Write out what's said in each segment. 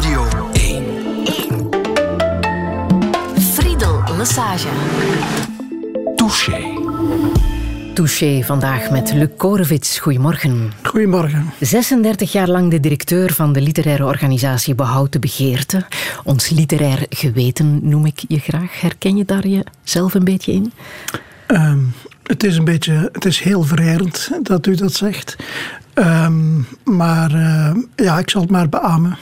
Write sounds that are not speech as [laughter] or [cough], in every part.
Radio 1. 1. Friedel Massage. Touché. Touché vandaag met Luc Korevits. Goedemorgen. Goedemorgen. 36 jaar lang de directeur van de literaire organisatie Behoud de Begeerte. Ons literair geweten noem ik je graag. Herken je daar jezelf een beetje in? Um, het is een beetje, het is heel vererend dat u dat zegt. Um, maar uh, ja, ik zal het maar beamen.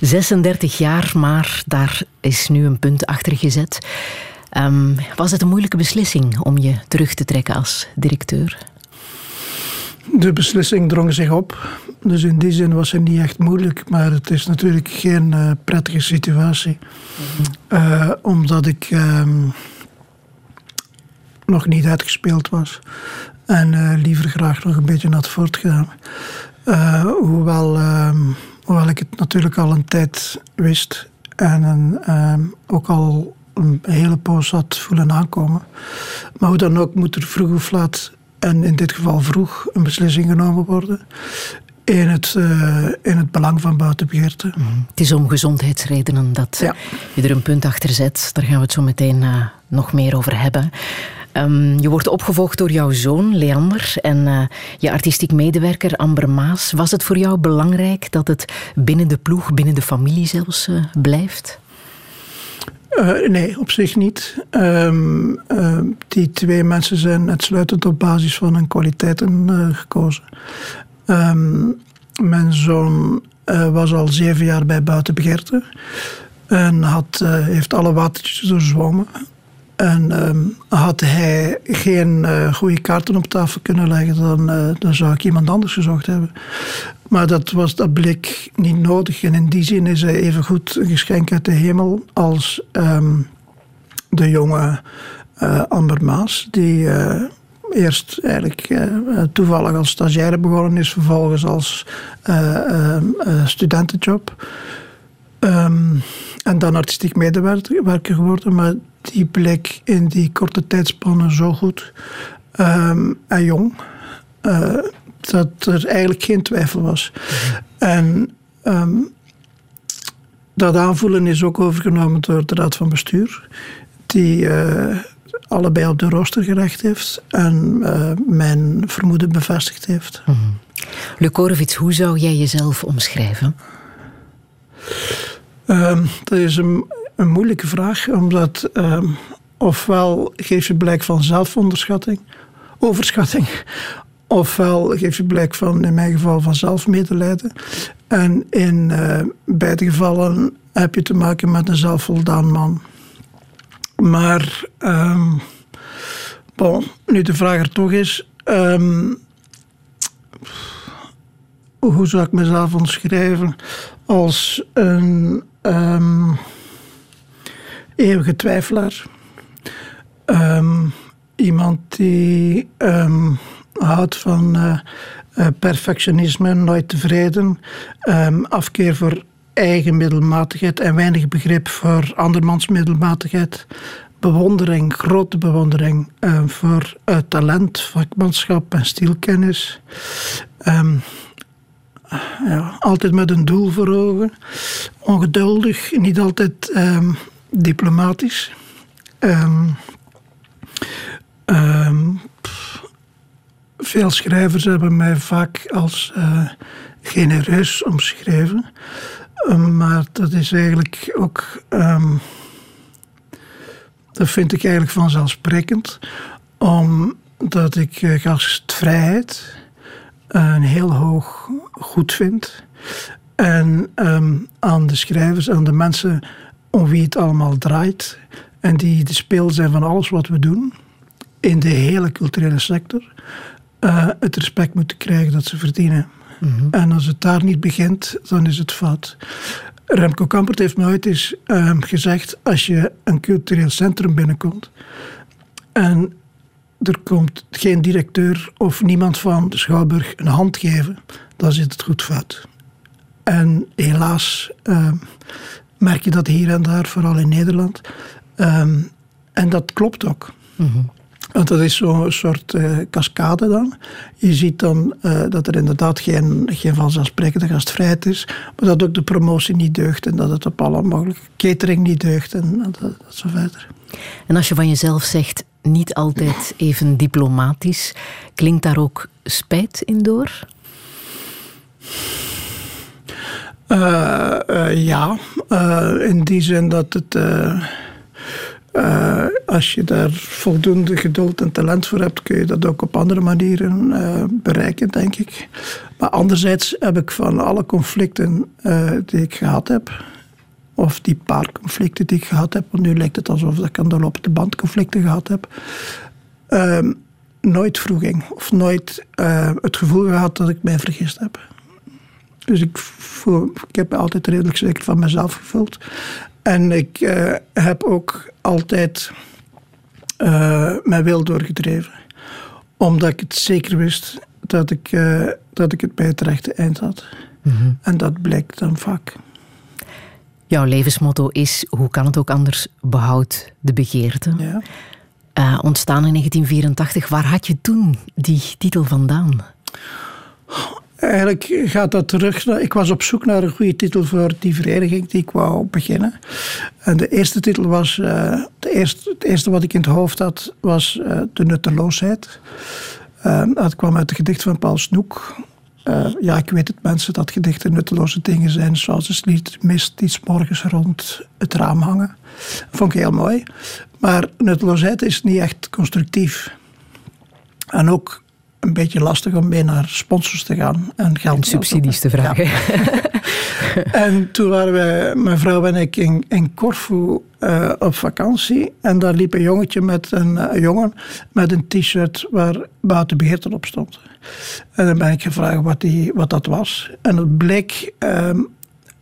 36 jaar, maar daar is nu een punt achter gezet. Um, was het een moeilijke beslissing om je terug te trekken als directeur? De beslissing drong zich op. Dus in die zin was het niet echt moeilijk. Maar het is natuurlijk geen uh, prettige situatie. Mm -hmm. uh, omdat ik um, nog niet uitgespeeld was. En uh, liever graag nog een beetje had voortgedaan. hoewel, um, hoewel ik het natuurlijk al een tijd wist. En ook al een hele poos had voelen aankomen. Maar hoe dan ook moet er vroeg of laat, en in dit geval vroeg, een beslissing genomen worden. In het, uh, in het belang van buitenbegeerte. Mm. Het is om gezondheidsredenen dat ja. je er een punt achter zet. Daar gaan we het zo meteen uh, nog meer over hebben. Um, je wordt opgevolgd door jouw zoon, Leander, en uh, je artistiek medewerker Amber Maas. Was het voor jou belangrijk dat het binnen de ploeg, binnen de familie zelfs, blijft? Uh, nee, op zich niet. Uh, die twee mensen zijn uitsluitend op basis van hun kwaliteiten gekozen. Um, mijn zoon was al zeven jaar bij Buitenbegeerte en had, heeft alle watertjes doorzwommen. En um, had hij geen goede kaarten op tafel kunnen leggen, dan, dan zou ik iemand anders gezocht hebben. Maar dat, was, dat bleek niet nodig. En in die zin is hij even goed een geschenk uit de hemel als um, de jonge uh, Amber Maas, die eerst eigenlijk toevallig als stagiaire begonnen is, vervolgens als studentenjob. Um, en dan artistiek medewerker geworden, maar die bleek in die korte tijdspannen zo goed um, en jong dat er eigenlijk geen twijfel was. En um, dat aanvoelen is ook overgenomen door de Raad van Bestuur, die uh, allebei op de rooster gerecht heeft en uh, mijn vermoeden bevestigd heeft. Mm -hmm. Lukorevits, hoe zou jij jezelf omschrijven? Um, dat is een, een, moeilijke vraag, omdat um, ofwel geef je blijk van zelfonderschatting, overschatting, [laughs] Ofwel geef je blijk van, in mijn geval, van zelfmedelijden. En in uh, beide gevallen heb je te maken met een zelfvoldaan man. Maar, um, nu de vraag er toch is... Um, hoe zou ik mezelf omschrijven? Als een eeuwige twijfelaar. iemand die houdt van uh, uh, perfectionisme, nooit tevreden, um, afkeer voor eigen middelmatigheid en weinig begrip voor andermans middelmatigheid. Bewondering, grote bewondering voor talent, vakmanschap en stielkennis. Um, ja, altijd met een doel voor ogen. Ongeduldig, niet altijd um, diplomatisch. Um, veel schrijvers hebben mij vaak als uh, genereus omschreven. Um, maar dat is eigenlijk ook. Dat vind ik eigenlijk vanzelfsprekend, omdat ik uh, gastvrijheid een heel hoog goed vind. En aan de schrijvers, aan de mensen om wie het allemaal draait, en die de speel zijn van alles wat we doen in de hele culturele sector, uh, het respect moeten krijgen dat ze verdienen. Mm -hmm. En als het daar niet begint, dan is het fout. Remco Kampert heeft me ooit eens uh, gezegd: als je een cultureel centrum binnenkomt en er komt geen directeur of niemand van de Schouwburg een hand geven, dan zit het goed fout. En helaas uh, merk je dat hier en daar, vooral in Nederland. Um, en dat klopt ook. Mm -hmm. Want dat is zo'n soort uh, cascade dan. Je ziet dan uh, dat er inderdaad geen, geen vanzelfsprekende gastvrijheid is, maar dat ook de promotie niet deugt en dat het op alle mogelijke catering niet deugt en dat, dat zo verder. En als je van jezelf zegt niet altijd even diplomatisch, klinkt daar ook spijt in door? Uh, ja, in die zin dat het als je daar voldoende geduld en talent voor hebt, kun je dat ook op andere manieren bereiken, denk ik. Maar anderzijds heb ik van alle conflicten die ik gehad heb, of die paar conflicten die ik gehad heb, want nu lijkt het alsof ik aan de lopende band conflicten gehad heb, ehm, nooit vroeging of nooit het gevoel gehad dat ik mij vergist heb. Dus ik, voel, ik heb me altijd redelijk zeker van mezelf gevoeld. En ik uh, heb ook altijd uh, mijn wil doorgedreven. Omdat ik het zeker wist dat ik, uh, dat ik het bij het rechte eind had. Mm -hmm. En dat blijkt dan vaak. Jouw levensmotto is, hoe kan het ook anders, behoud de begeerte. Ja. ontstaan in 1984. Waar had je toen die titel vandaan? Eigenlijk gaat dat terug. Ik was op zoek naar een goede titel voor die vereniging die ik wou beginnen. En de eerste titel was. Uh, de het eerste wat ik in het hoofd had was uh, De Nutteloosheid. Uh, dat kwam uit het gedicht van Paul Snoek. ja, ik weet het, mensen, dat gedichten nutteloze dingen zijn. Zoals een sliet mist die morgens rond het raam hangen. Vond ik heel mooi. Maar nutteloosheid is niet echt constructief. En ook een beetje lastig om mee naar sponsors te gaan en geld en subsidies te vragen. [laughs] en toen waren wij, mijn vrouw en ik, in, in Corfu uh, op vakantie. En daar liep een jongetje met een, uh, jongen met een t-shirt waar buitenbeheerder op stond. En dan ben ik gevraagd wat, die, wat dat was. En het bleek uh,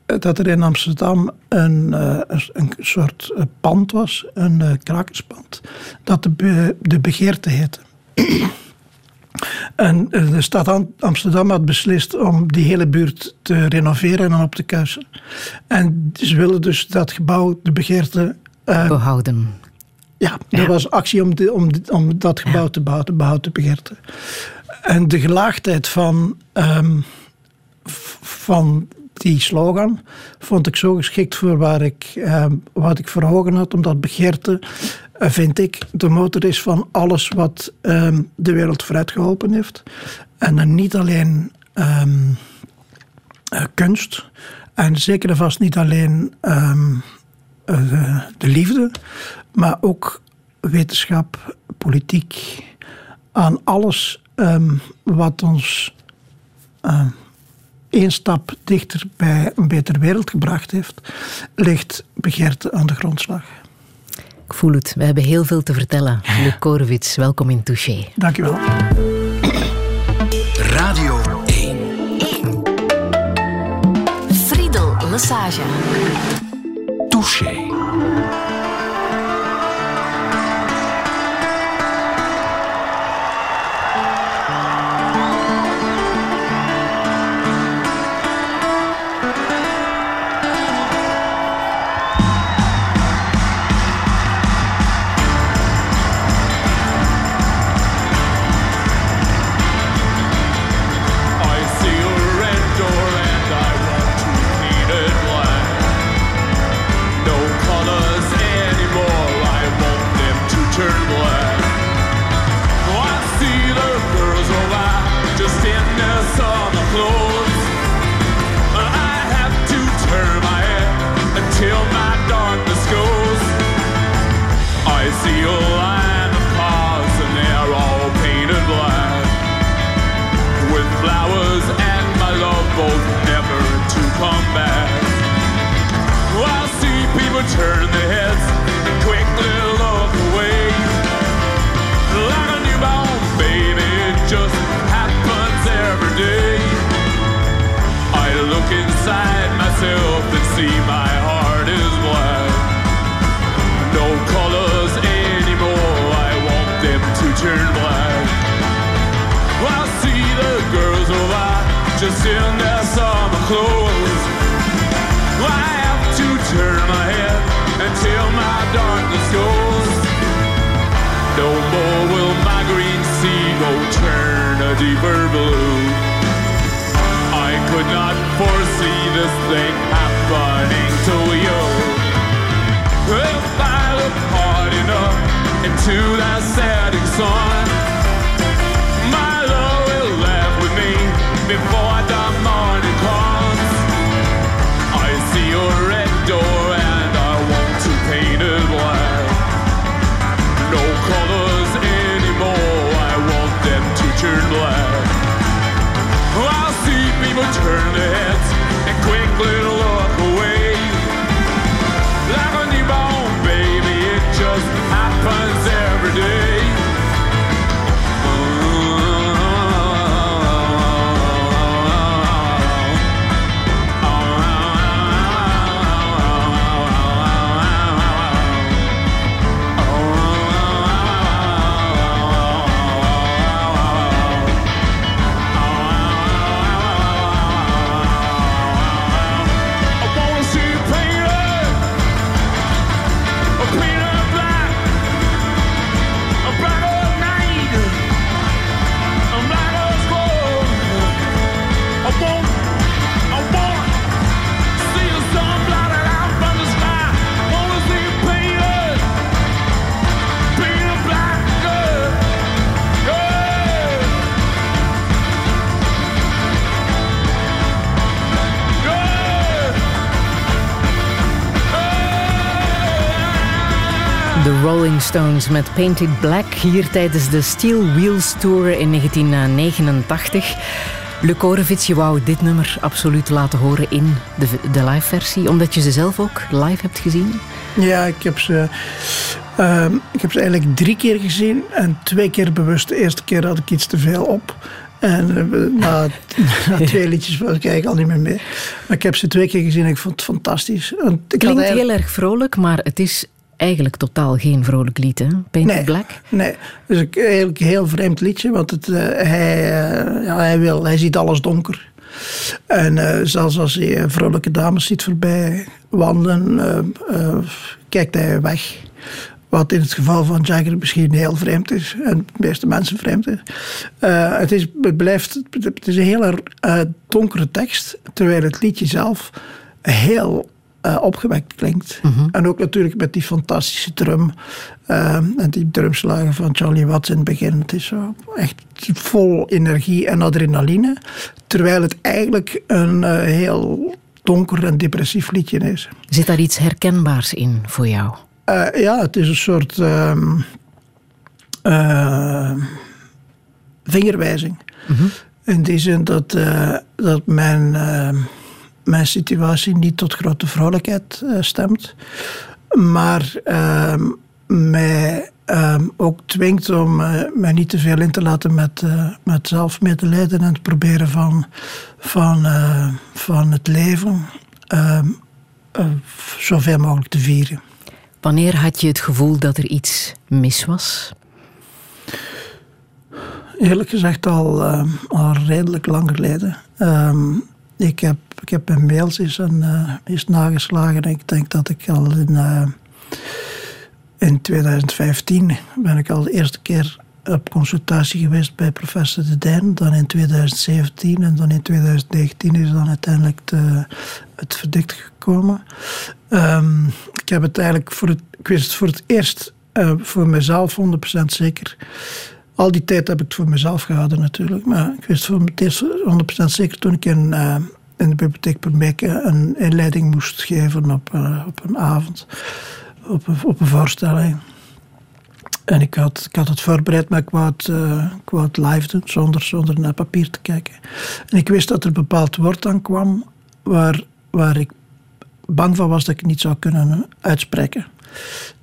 dat er in Amsterdam een, uh, een soort pand was, een krakerspand, dat de, de begeerte heette. En eh, de stad Amsterdam had beslist om die hele buurt te renoveren en op te kuisen. En ze wilden dus dat gebouw, de begeerte... Uh, behouden. Ja, er was actie om, om, om dat gebouw te behouden, behouden, de begeerte. En de gelaagdheid van, um, van die slogan vond ik zo geschikt voor waar ik, um, wat ik voor ogen had, omdat begeerte eh, vind ik, de motor is van alles wat um, de wereld vooruit geholpen heeft. En niet alleen um, uh, kunst, en zeker en vast niet alleen um, uh, de liefde, maar ook wetenschap, politiek, aan alles wat ons één stap dichter bij een betere wereld gebracht heeft, ligt begeerte aan de grondslag. Ik voel het. We hebben heel veel te vertellen. Luc Korowits, welkom in Touché. Dank je wel. Radio 1. 1. Friedel Massage. Touché. deeper blue. I could not foresee this thing happening to you. If I look hard enough into that setting sun. De Rolling Stones met Painted Black hier tijdens de Steel Wheels Tour in 1989. Luc Orevits, je wou dit nummer absoluut laten horen in de, de live versie, omdat je ze zelf ook live hebt gezien. Ja, ik heb ze, ehm, ik heb ze eigenlijk drie keer gezien en twee keer bewust. De eerste keer had ik iets te veel op. En eh, na, [laughs] na twee liedjes was ik eigenlijk al niet meer mee. Maar ik heb ze twee keer gezien en ik vond het fantastisch. Had Klinkt heel erg vrolijk, maar het is eigenlijk totaal geen vrolijk lied, hè? Painted Nee. Black. Nee, dus ik, eigenlijk een heel vreemd liedje, want het, eh, hij, eh, ja, hij, wil, hij ziet alles donker. En eh, zelfs als hij vrolijke dames ziet voorbij wandelen, kijkt hij weg. Wat in het geval van Jagger misschien heel vreemd is. En de meeste mensen vreemd is. Het, is het, blijft, het is een hele donkere tekst, terwijl het liedje zelf heel eh, opgewekt klinkt. En ook natuurlijk met die fantastische drum. eh, en die drumslagen van Charlie Watts in het begin. Het is zo echt vol energie en adrenaline. Terwijl het eigenlijk een eh, heel donker en depressief liedje is. Zit daar iets herkenbaars in voor jou? Ja, het is een soort ehm, eh, vingerwijzing. In die zin dat, dat mijn, ehm, mijn situatie niet tot grote vrolijkheid eh, stemt, maar ehm, mij ehm, ook dwingt om eh, mij niet te veel in te laten met, eh, met zelfmedelijden en het proberen van, van, van het leven ehm, eh, zoveel mogelijk te vieren. Wanneer had je het gevoel dat er iets mis was? Eerlijk gezegd al, al redelijk lang geleden. Ik, heb, ik heb mijn mails eens, en, eh, eens nageslagen. En ik denk dat ik al in, eh, in 2015 ben ik al de eerste keer op consultatie geweest bij professor De Dijn. Dan in 2017 en dan in 2019 is dan uiteindelijk de, het verdict gekomen. Ehm, ik heb het eigenlijk voor het, ik wist voor het eerst eh, voor mezelf 100% zeker. Al die tijd heb ik het voor mezelf gehouden natuurlijk. Maar ik wist voor het eerst 100% zeker toen ik in, eh, in de bibliotheek Permeke een inleiding moest geven op, eh, op een avond. Op, een- op een voorstelling. En ik had, ik had het voorbereid, maar eh, ik wou het live doen, zonder, zonder naar papier te kijken. En ik wist dat er een bepaald woord aan kwam waar, waar ik bang van was dat ik niet zou kunnen uitspreken.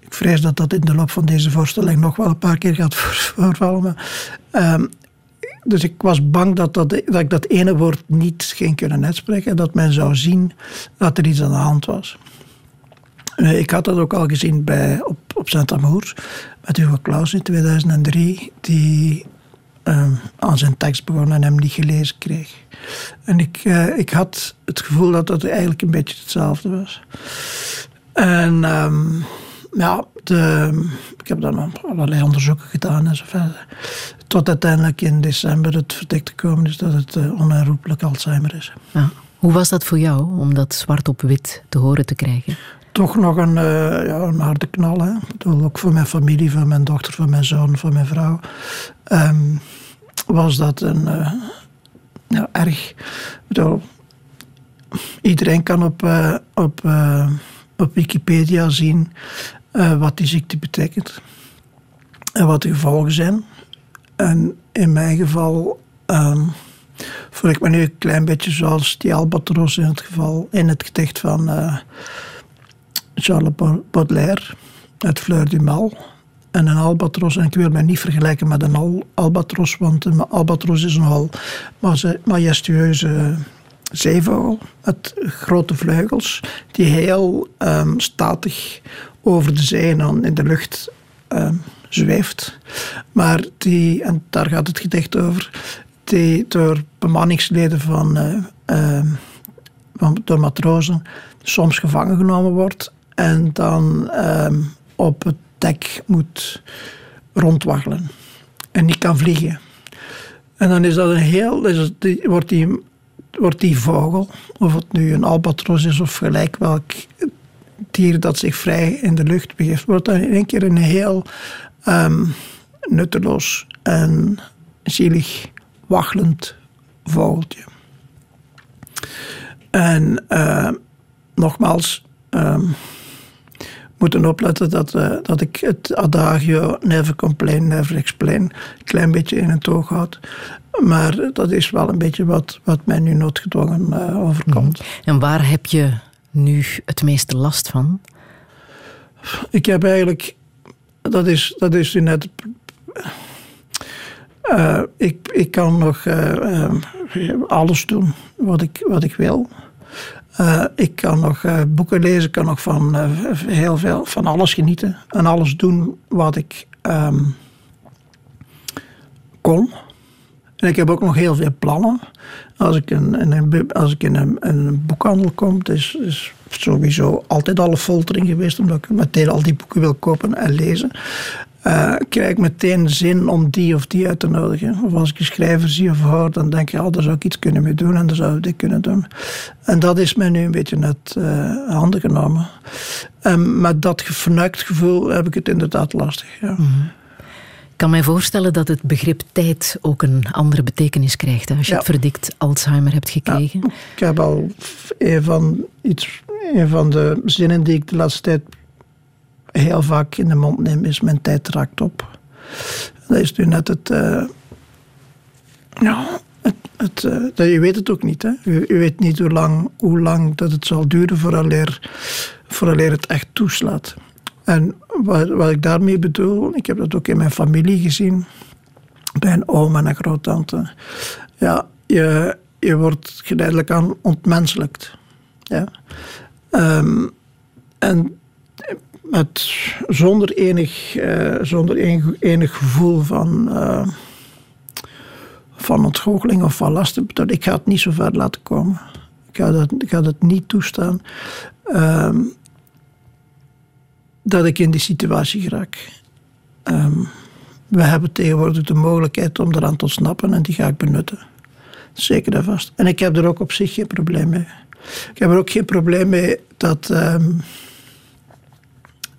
Ik vrees dat dat in de loop van deze voorstelling nog wel een paar keer gaat [laughs] voor- voorvallen. Maar, ehm, dus ik was bang dat, dat, dat ik dat ene woord niet ging kunnen uitspreken. En dat men zou zien dat er iets aan de hand was. Eh, Ik had dat ook al gezien bij, op, op Saint-Amour met Hugo Claus in 2003, die ehm, aan zijn tekst begon en hem niet gelezen kreeg. En ik, eh, ik had het gevoel dat dat eigenlijk een beetje hetzelfde was. En ehm, ja, de, ik heb dan allerlei onderzoeken gedaan en zo verder. Tot uiteindelijk in december het verdikt gekomen is dat het eh, onherroepelijk Alzheimer is. Ja. Hoe was dat voor jou om dat zwart op wit te horen te krijgen? Toch nog een, uh, ja, een harde knal. Hè? Bedoel, ook voor mijn familie, voor mijn dochter, voor mijn zoon, voor mijn vrouw. Um, was dat een uh, ja, erg. Bedoel, iedereen kan op, uh, op, op Wikipedia zien wat die ziekte betekent en wat de gevolgen zijn. En in mijn geval um, voel ik me nu een klein beetje zoals die albatros in het geval in het gedicht van uh, Charles Baudelaire, het Fleur du Mal. En een albatros, en ik wil mij niet vergelijken met een al albatros, want een albatros is nogal majestueuze zeevogel met grote vleugels, die heel um, statig over de zee en in de lucht um, zweeft. Maar die, en daar gaat het gedicht over, die door bemanningsleden van, uh, van door matrozen soms gevangen genomen wordt en dan uh, op het dek moet rondwaggelen en niet kan vliegen. En dan is dat een heel, is wordt, die, wordt die vogel, of het nu een albatros is of gelijk welk dier dat zich vrij in de lucht begeeft, wordt dan in één keer een heel um, nutteloos en zielig waggelend vogeltje. En uh, nogmaals, um, moeten opletten dat, uh, dat ik het adagio never complain, never explain een klein beetje in het oog houd. Maar dat is wel een beetje wat, wat mij nu noodgedwongen uh, overkomt. Mhm. En waar heb je nu het meeste last van? Ik heb eigenlijk dat is, dat is net. Uh, ik, ik kan nog uh, alles doen wat ik, wat ik wil. Ik kan nog boeken lezen, kan nog van heel veel, van alles genieten en alles doen wat ik um, kon. En ik heb ook nog heel veel plannen. Als ik in, een, als ik in een, een boekhandel kom, is, is sowieso altijd alle foltering geweest, omdat ik meteen al die boeken wil kopen en lezen. Uh, krijg ik meteen zin om die of die uit te nodigen. Of als ik een schrijver zie of hoor, dan denk ik, oh, daar zou ik iets kunnen mee doen en daar zou ik dit kunnen doen. En dat is mij nu een beetje net uh, handen genomen. En met dat gefnuikt gevoel heb ik het inderdaad lastig. Ja. Mhm. Kan mij voorstellen dat het begrip tijd ook een andere betekenis krijgt. Hè, als je het verdikt Alzheimer hebt gekregen. Ja, ik heb al een van, iets, een van de zinnen die ik de laatste tijd heel vaak in de mond neem, is mijn tijd raakt op. Dat is nu net het... Uh, ja, het, het, uh, je weet het ook niet. Hè? Je, je, weet niet hoe lang, hoe lang dat het zal duren vooraleer, vooraleer het echt toeslaat. En wat, wat ik daarmee bedoel, ik heb dat ook in mijn familie gezien, bij een oom en een groottante. Ja, je, je wordt geleidelijk aan ontmenselijkt. Ja. Um, en met, zonder enig, uh, zonder enig, enig, gevoel van, uh, van ontgoocheling of van lasten. Ik ga het niet zo ver laten komen. Ik ga dat, ik ga dat niet toestaan. Um, dat ik in die situatie geraak. Um, we hebben tegenwoordig de mogelijkheid om eraan te ontsnappen en die ga ik benutten. Zeker en vast. En ik heb er ook op zich geen probleem mee. Ik heb er ook geen probleem mee dat, um,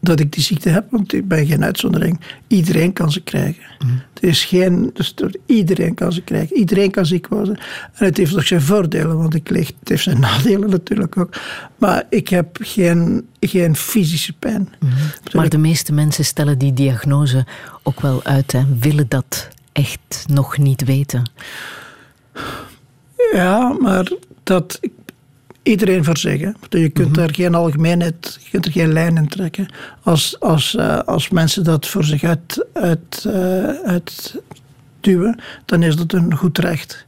dat ik die ziekte heb, want ik ben geen uitzondering. Iedereen kan ze krijgen. Mm. Het is geen, dus iedereen kan ze krijgen. Iedereen kan ziek worden. En het heeft ook zijn voordelen, want ik lig, het heeft zijn [laughs] nadelen natuurlijk ook. Maar ik heb geen, geen fysische pijn. Mm. Maar de meeste mensen stellen die diagnose ook wel uit en willen dat echt nog niet weten. Ja, maar dat, iedereen voor zich. Je kunt mhm. er geen algemeenheid, je kunt er geen lijn in trekken. Als, als, uh, als mensen dat voor zich uit, uit, uh, uit duwen, dan is dat een goed recht.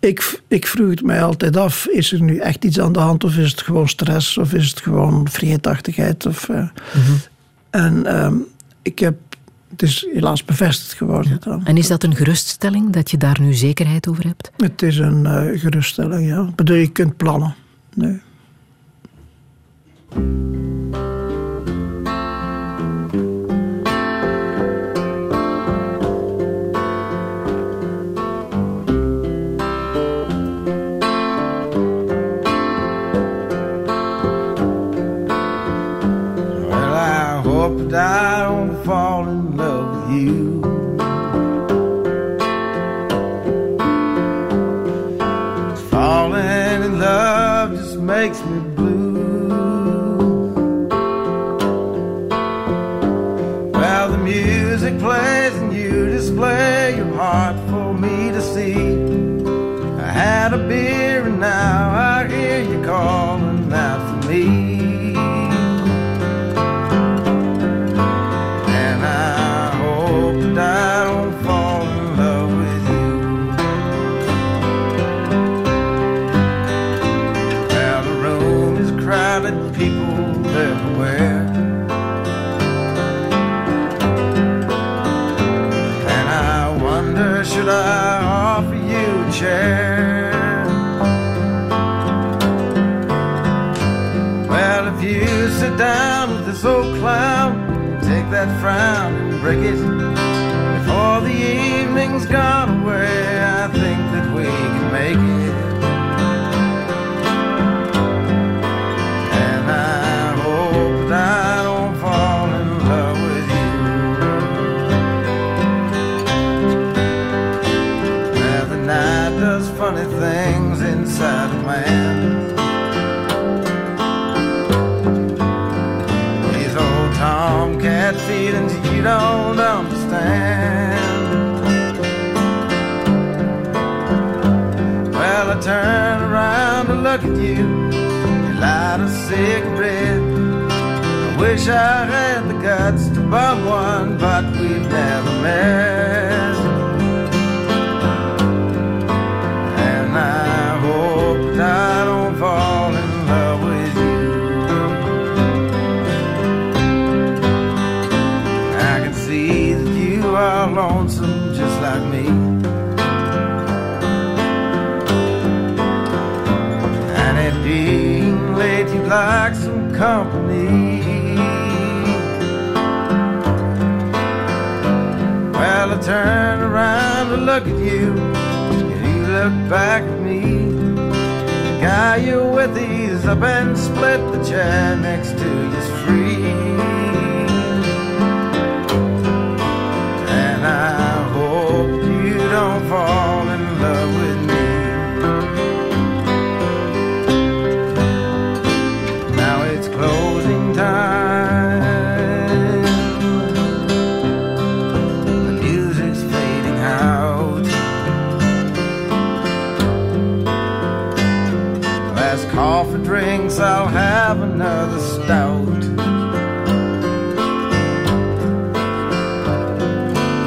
Ik, ik vroeg het mij altijd af, is er nu echt iets aan de hand of is het gewoon stress of is het gewoon vreedachtigheid? Of, uh, mm -hmm. En um, ik heb het is helaas bevestigd geworden. Ja. En is dat een geruststelling dat je daar nu zekerheid over hebt? Het is een uh, geruststelling, ja. Bedoel, je kunt plannen. Nee.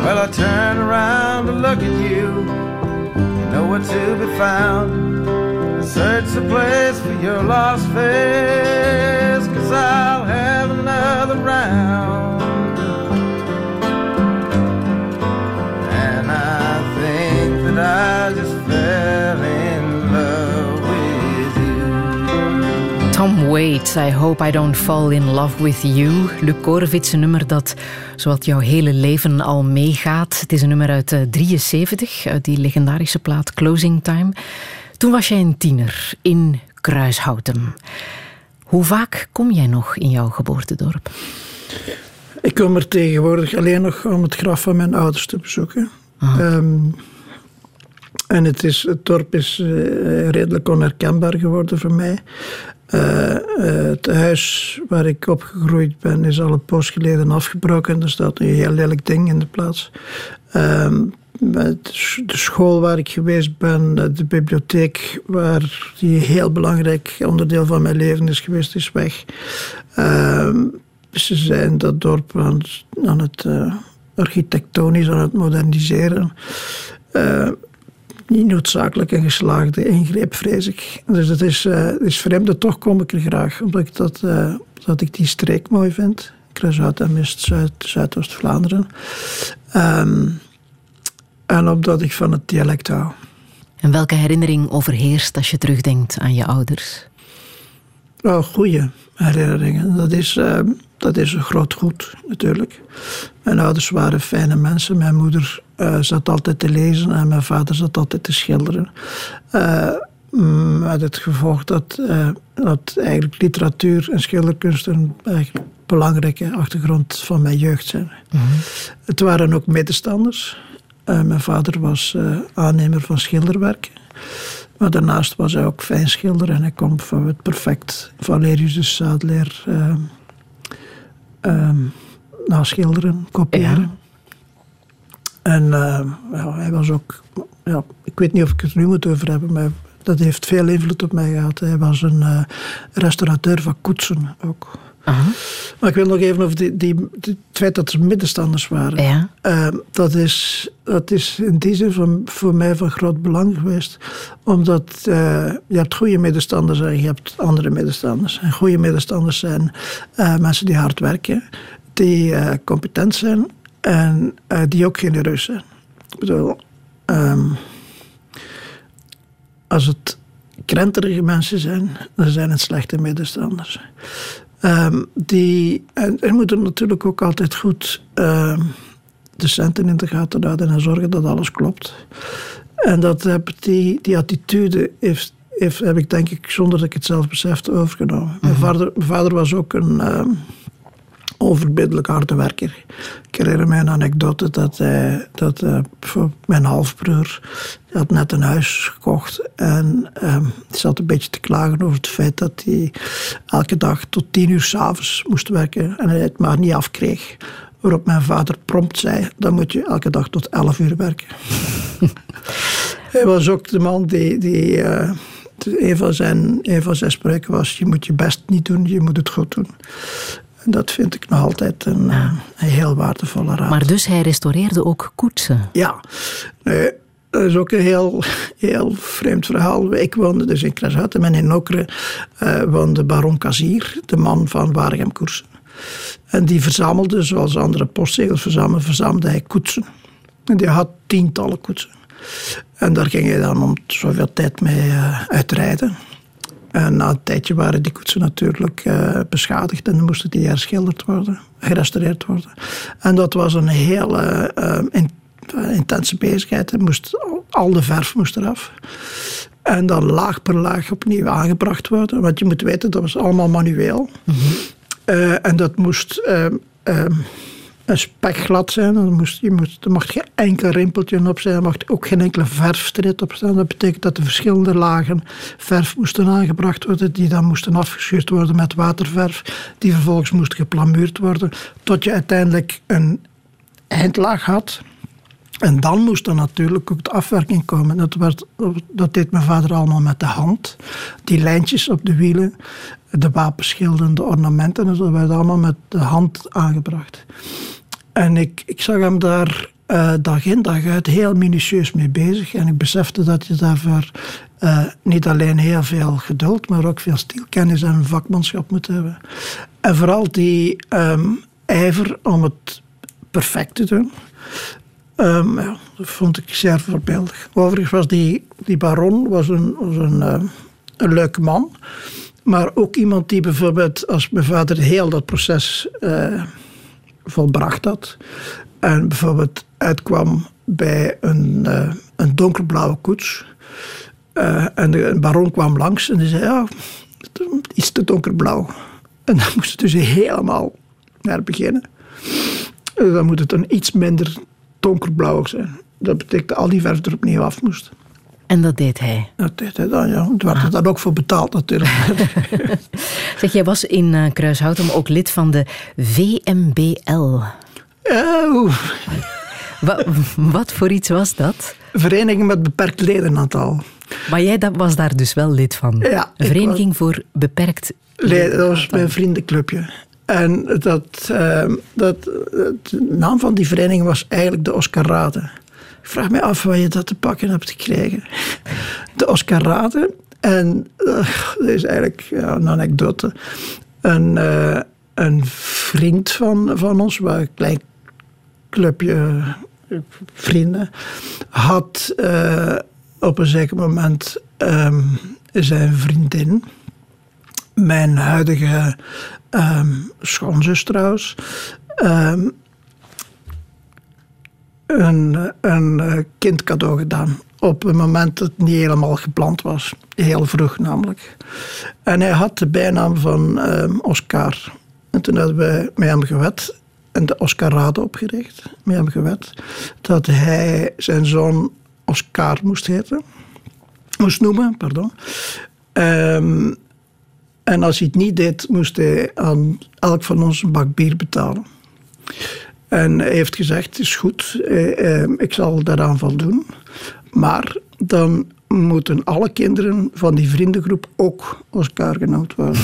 Well, I turn around to look at you. You know where to be found. Search the place for your lost face, cause I'll have another round. And I think that I Tom Waits, I hope I don't fall in love with you. Luc Korevits, een nummer dat zowat jouw hele leven al meegaat. Het is een nummer uit 73, uit die legendarische plaat Closing Time. Toen was jij een tiener in Kruishouten. Hoe vaak kom jij nog in jouw geboortedorp? Ik kom er tegenwoordig alleen nog om het graf van mijn ouders te bezoeken. Um, en het, is, het dorp is uh, redelijk onherkenbaar geworden voor mij. Uh, het huis waar ik opgegroeid ben is al een poos geleden afgebroken. Er staat een heel lelijk ding in de plaats. Uh, de school waar ik geweest ben, de bibliotheek, waar die heel belangrijk onderdeel van mijn leven is geweest, is weg. Ehm, ze zijn dat dorp aan, aan het architectonisch aan het moderniseren niet noodzakelijk een geslaagde ingreep, vrees ik. Dus het is, uh, is vreemd, toch kom ik er graag, omdat ik, dat, uh, dat ik die streek mooi vind. Kruishout en Mist, Zuid, Zuidoost-Vlaanderen. Um, en omdat ik van het dialect hou. En welke herinnering overheerst als je terugdenkt aan je ouders? Oh, goede herinneringen. Dat is, uh, dat is een groot goed, natuurlijk. Mijn ouders waren fijne mensen. Mijn moeder uh, zat altijd te lezen en mijn vader zat altijd te schilderen. Uh, met het gevolg dat, uh, dat eigenlijk literatuur en schilderkunst een belangrijke achtergrond van mijn jeugd zijn. Mm -hmm. Het waren ook medestanders. mijn vader was aannemer van schilderwerken. Maar daarnaast was hij ook fijnschilder en hij kon bijvoorbeeld perfect Valerius de Sadler uh, uh, naschilderen, kopiëren. Ja. En uh, ja, hij was ook, ja, ik weet niet of ik het nu moet over hebben, maar dat heeft veel invloed op mij gehad. Hij was een uh, restaurateur van koetsen ook. Maar ik wil nog even over die, die, het feit dat er middenstanders waren. Ja. Uh, dat, is, dat is in die zin van, voor mij van groot belang geweest. Omdat uh, je hebt goede middenstanders en je hebt andere middenstanders. En goede middenstanders zijn uh, mensen die hard werken, die competent zijn en die ook genereus zijn. Ik bedoel, um, als het krenterige mensen zijn, dan zijn het slechte middenstanders. Um, die, en er moeten natuurlijk ook altijd goed uh, de centen in de gaten houden en zorgen dat alles klopt. En dat heb, die, die attitude heeft, heeft, heb ik denk ik, zonder dat ik het zelf besefte, overgenomen. mijn, mhm. vader, mijn vader was ook een... Uh, onverbiddelijk harde werker. Ik herinner mij een anekdote dat, hij, dat uh, mijn halfbroer had net een huis gekocht en die zat een beetje te klagen over het feit dat hij elke dag tot tien uur s'avonds moest werken en hij het maar niet afkreeg. Waarop mijn vader prompt zei, dan moet je elke dag tot elf uur werken. [laughs] hij was ook de man die... die uh, een van, zijn, een van zijn spreuken was: Je moet je best niet doen, je moet het goed doen. En dat vind ik nog altijd een, een heel waardevolle raad. Maar dus hij restaureerde ook koetsen? Ja. Nee, dat is ook een heel, heel vreemd verhaal. Ik woonde dus in Kruishouten en in Okre uh, woonde baron Kazier, de man van Waregem Koersen. En die verzamelde, zoals andere postzegels verzamelde, verzamelde hij koetsen. En die had tientallen koetsen. En daar ging hij dan om zoveel tijd mee uh, uitrijden. En na een tijdje waren die koetsen natuurlijk uh, beschadigd en dan moesten die herschilderd worden, gerestaureerd worden. En dat was een hele uh, intense bezigheid. moest, al de verf moest eraf. En dan laag per laag opnieuw aangebracht worden. Want je moet weten, dat was allemaal manueel. Mm en dat moest spekglad zijn. Er, moest, je moest, er mocht geen enkel rimpeltje op zijn. Er mocht ook geen enkele verfstreep op staan. Dat betekent dat de verschillende lagen verf moesten aangebracht worden. Die dan moesten afgeschuurd worden met waterverf. Die vervolgens moest geplamuurd worden. Tot je uiteindelijk een eindlaag had. En dan moest er natuurlijk ook de afwerking komen. Dat, werd, dat deed mijn vader allemaal met de hand. Die lijntjes op de wielen, de wapenschilden, de ornamenten, dat werd allemaal met de hand aangebracht. En ik, ik zag hem daar uh, dag in dag uit heel minutieus mee bezig. En ik besefte dat je daarvoor uh, niet alleen heel veel geduld, maar ook veel stilkennis en vakmanschap moet hebben. En vooral die um, ijver om het perfect te doen. Um, ja, dat vond ik zeer voorbeeldig. Overigens was die, die baron was een, was een, uh, een leuke man. Maar ook iemand die bijvoorbeeld, als mijn vader heel dat proces uh, volbracht had. En bijvoorbeeld uitkwam bij een, uh, een donkerblauwe koets. Uh, en de baron kwam langs en die zei: Ja, iets te donkerblauw. En dan [laughs] moest het dus helemaal naar beginnen. Dan moet het een iets minder donkerblauw zijn. Dat betekent dat al die verf er opnieuw af moest. En dat deed hij? Dat deed hij dan, ja. Daar werd ah. er dan ook voor betaald natuurlijk. [laughs] zeg, jij was in uh, Kruishouten ook lid van de VMBL. Oh. Wat, wat voor iets was dat? Vereniging met beperkt ledenaantal. Maar jij was daar dus wel lid van? Ja. Een vereniging voor beperkt leden. Dat was mijn vriendenclubje. En dat, uh, dat, de naam van die vereniging was eigenlijk de Oscarade. Ik vraag me af waar je dat te pakken hebt gekregen. De Oscarade. En uh, dat is eigenlijk een anekdote. Een, uh, een vriend van, van ons, een klein clubje vrienden, had op een zeker moment um, zijn vriendin mijn huidige um, schoonzus trouwens, um, een, een eh, kind cadeau gedaan. Op een moment dat het niet helemaal gepland was. Heel vroeg namelijk. En hij had de bijnaam van um, Oscar. En toen hadden we met hem gewet en de Oscarade opgericht. Met hem gewet dat hij zijn zoon Oscar moest heten. moest noemen. Pardon. Ehm, en als hij het niet deed, moest hij aan elk van ons een bak bier betalen. En hij heeft gezegd, is goed, eh, eh, ik zal daaraan voldoen. Maar dan moeten alle kinderen van die vriendengroep ook Oscar genoemd worden.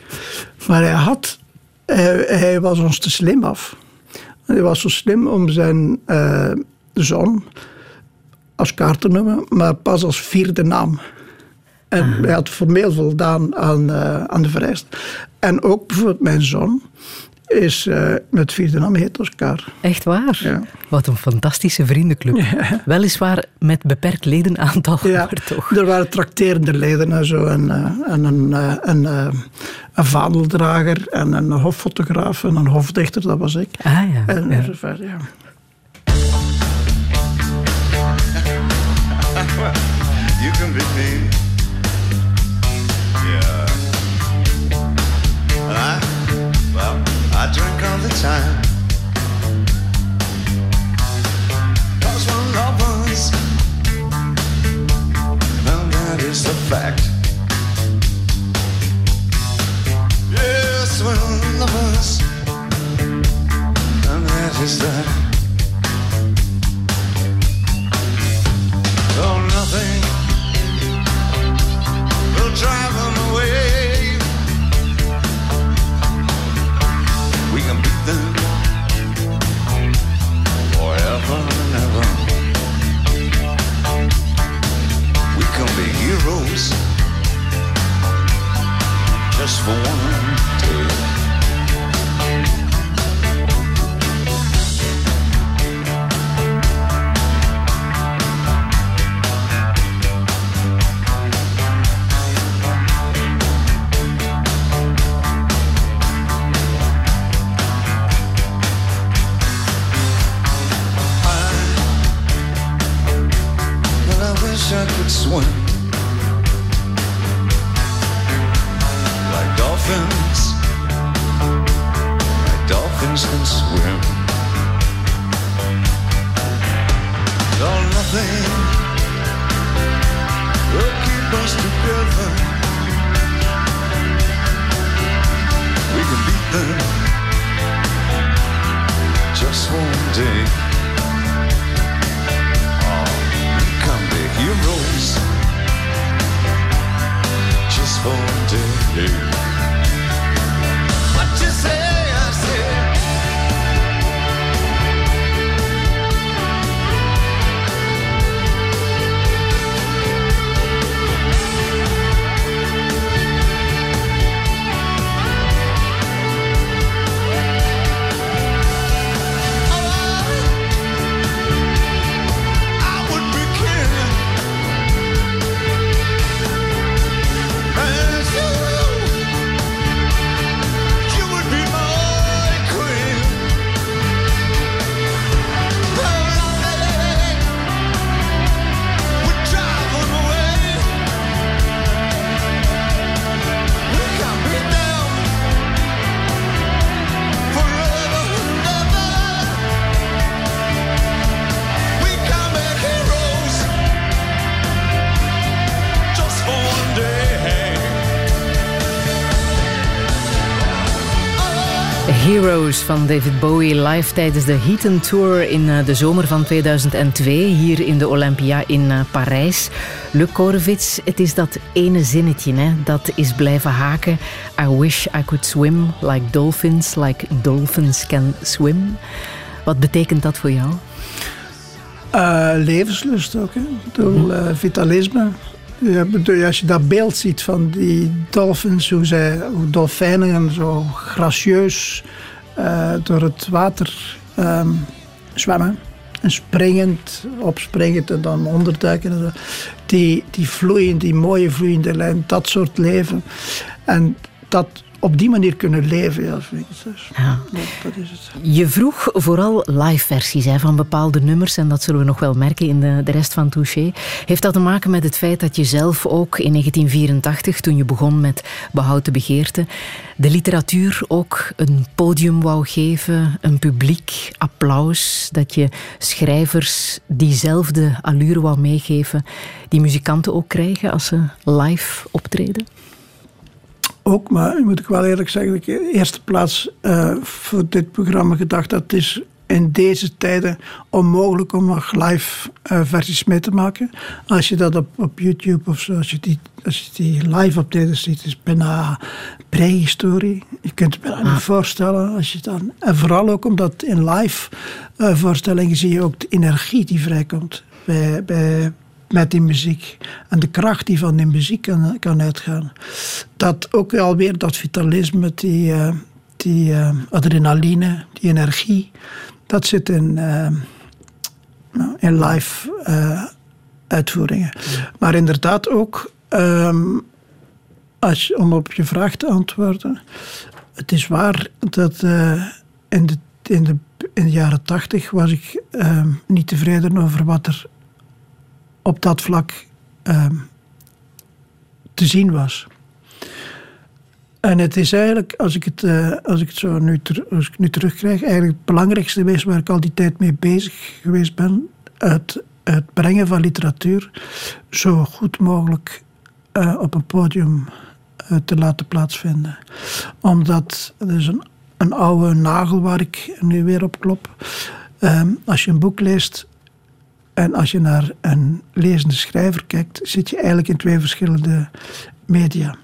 [laughs] maar hij, had, hij, hij, was ons te slim af. Hij was zo slim om zijn uh, zoon Oscar te noemen, maar pas als vierde naam. En hij had formeel voldaan aan, uh, aan de vereisten. En ook bijvoorbeeld mijn zoon is uh, met vierde naam heet Oscar. Echt waar? Ja. Wat een fantastische vriendenclub. Ja. Weliswaar met beperkt ledenaantal, Ja, maar toch. er waren trakterende leden en zo. En, uh, en een, uh, een, een vadeldrager en een hoffotograaf en een hofdichter, dat was ik. Ah ja. En ja. zover, ja. You can be me. The time. Cause we're lovers. And that is the fact. Yes, we're lovers. And that is that. Oh, nothing will drive them away. Forever and ever. We can be heroes just for one day. Swim like dolphins. Like dolphins can swim. Oh, nothing will keep us together. We can beat them just one day. on day. Heroes van David Bowie live tijdens de Heaton Tour in eh, de zomer van 2002 hier in de Olympia in eh, Parijs. Luc Korevits, het is dat ene zinnetje hè, dat is blijven haken. I wish I could swim like dolphins, like dolphins can swim. Wat betekent dat voor jou? Uh, levenslust ook, hè. Uh, vitalisme. Ja, als je dat beeld ziet van die dolphins, hoe, zij, hoe dolfijnen zo gracieus door het water um, zwemmen. En springend, opspringend en dan onderduiken. Die, die vloeien, die mooie vloeiende lijn, dat soort leven. En dat op die manier kunnen leven. Ja, dus. Ja. Dat, dat is het. Je vroeg vooral live versies hè, van bepaalde nummers en dat zullen we nog wel merken in de, de rest van Touché. Heeft dat te maken met het feit dat je zelf ook in 1984, toen je begon met Behoud de Begeerte, de literatuur ook een podium wou geven, een publiek, applaus, dat je schrijvers diezelfde allure wou meegeven, die muzikanten ook krijgen als ze live optreden? Ook, maar moet ik wel eerlijk zeggen, dat ik in de eerste plaats eh, voor dit programma gedacht dat het is in deze tijden onmogelijk om nog live eh, versies mee te maken. Als je dat op, op YouTube of zo, als je die, als je die live optreden ziet, is het bijna prehistorie. Je kunt het bijna niet voorstellen. Als je dan, en vooral ook omdat in live eh, voorstellingen zie je ook de energie die vrijkomt bij, bij, met die muziek. En de kracht die van die muziek kan, kan uitgaan. Dat ook alweer dat vitalisme, die, eh, die eh, adrenaline, die energie, dat zit in, eh, nou, in live uitvoeringen. Maar inderdaad ook, ehm, als je, om op je vraag te antwoorden, het is waar dat in, de, in, de, in de jaren tachtig was ik ehm, niet tevreden over wat er op dat vlak ehm, te zien was. En het is eigenlijk, als ik het, eh, als ik het zo nu, als ik nu terugkrijg, eigenlijk het belangrijkste geweest waar ik al die tijd mee bezig geweest ben. Het, het brengen van literatuur zo goed mogelijk eh, op een podium eh, te laten plaatsvinden. Omdat, dat is een, een oude nagel waar ik nu weer op klop. Ehm, als je een boek leest, en als je naar een lezende schrijver kijkt, zit je eigenlijk in twee verschillende media.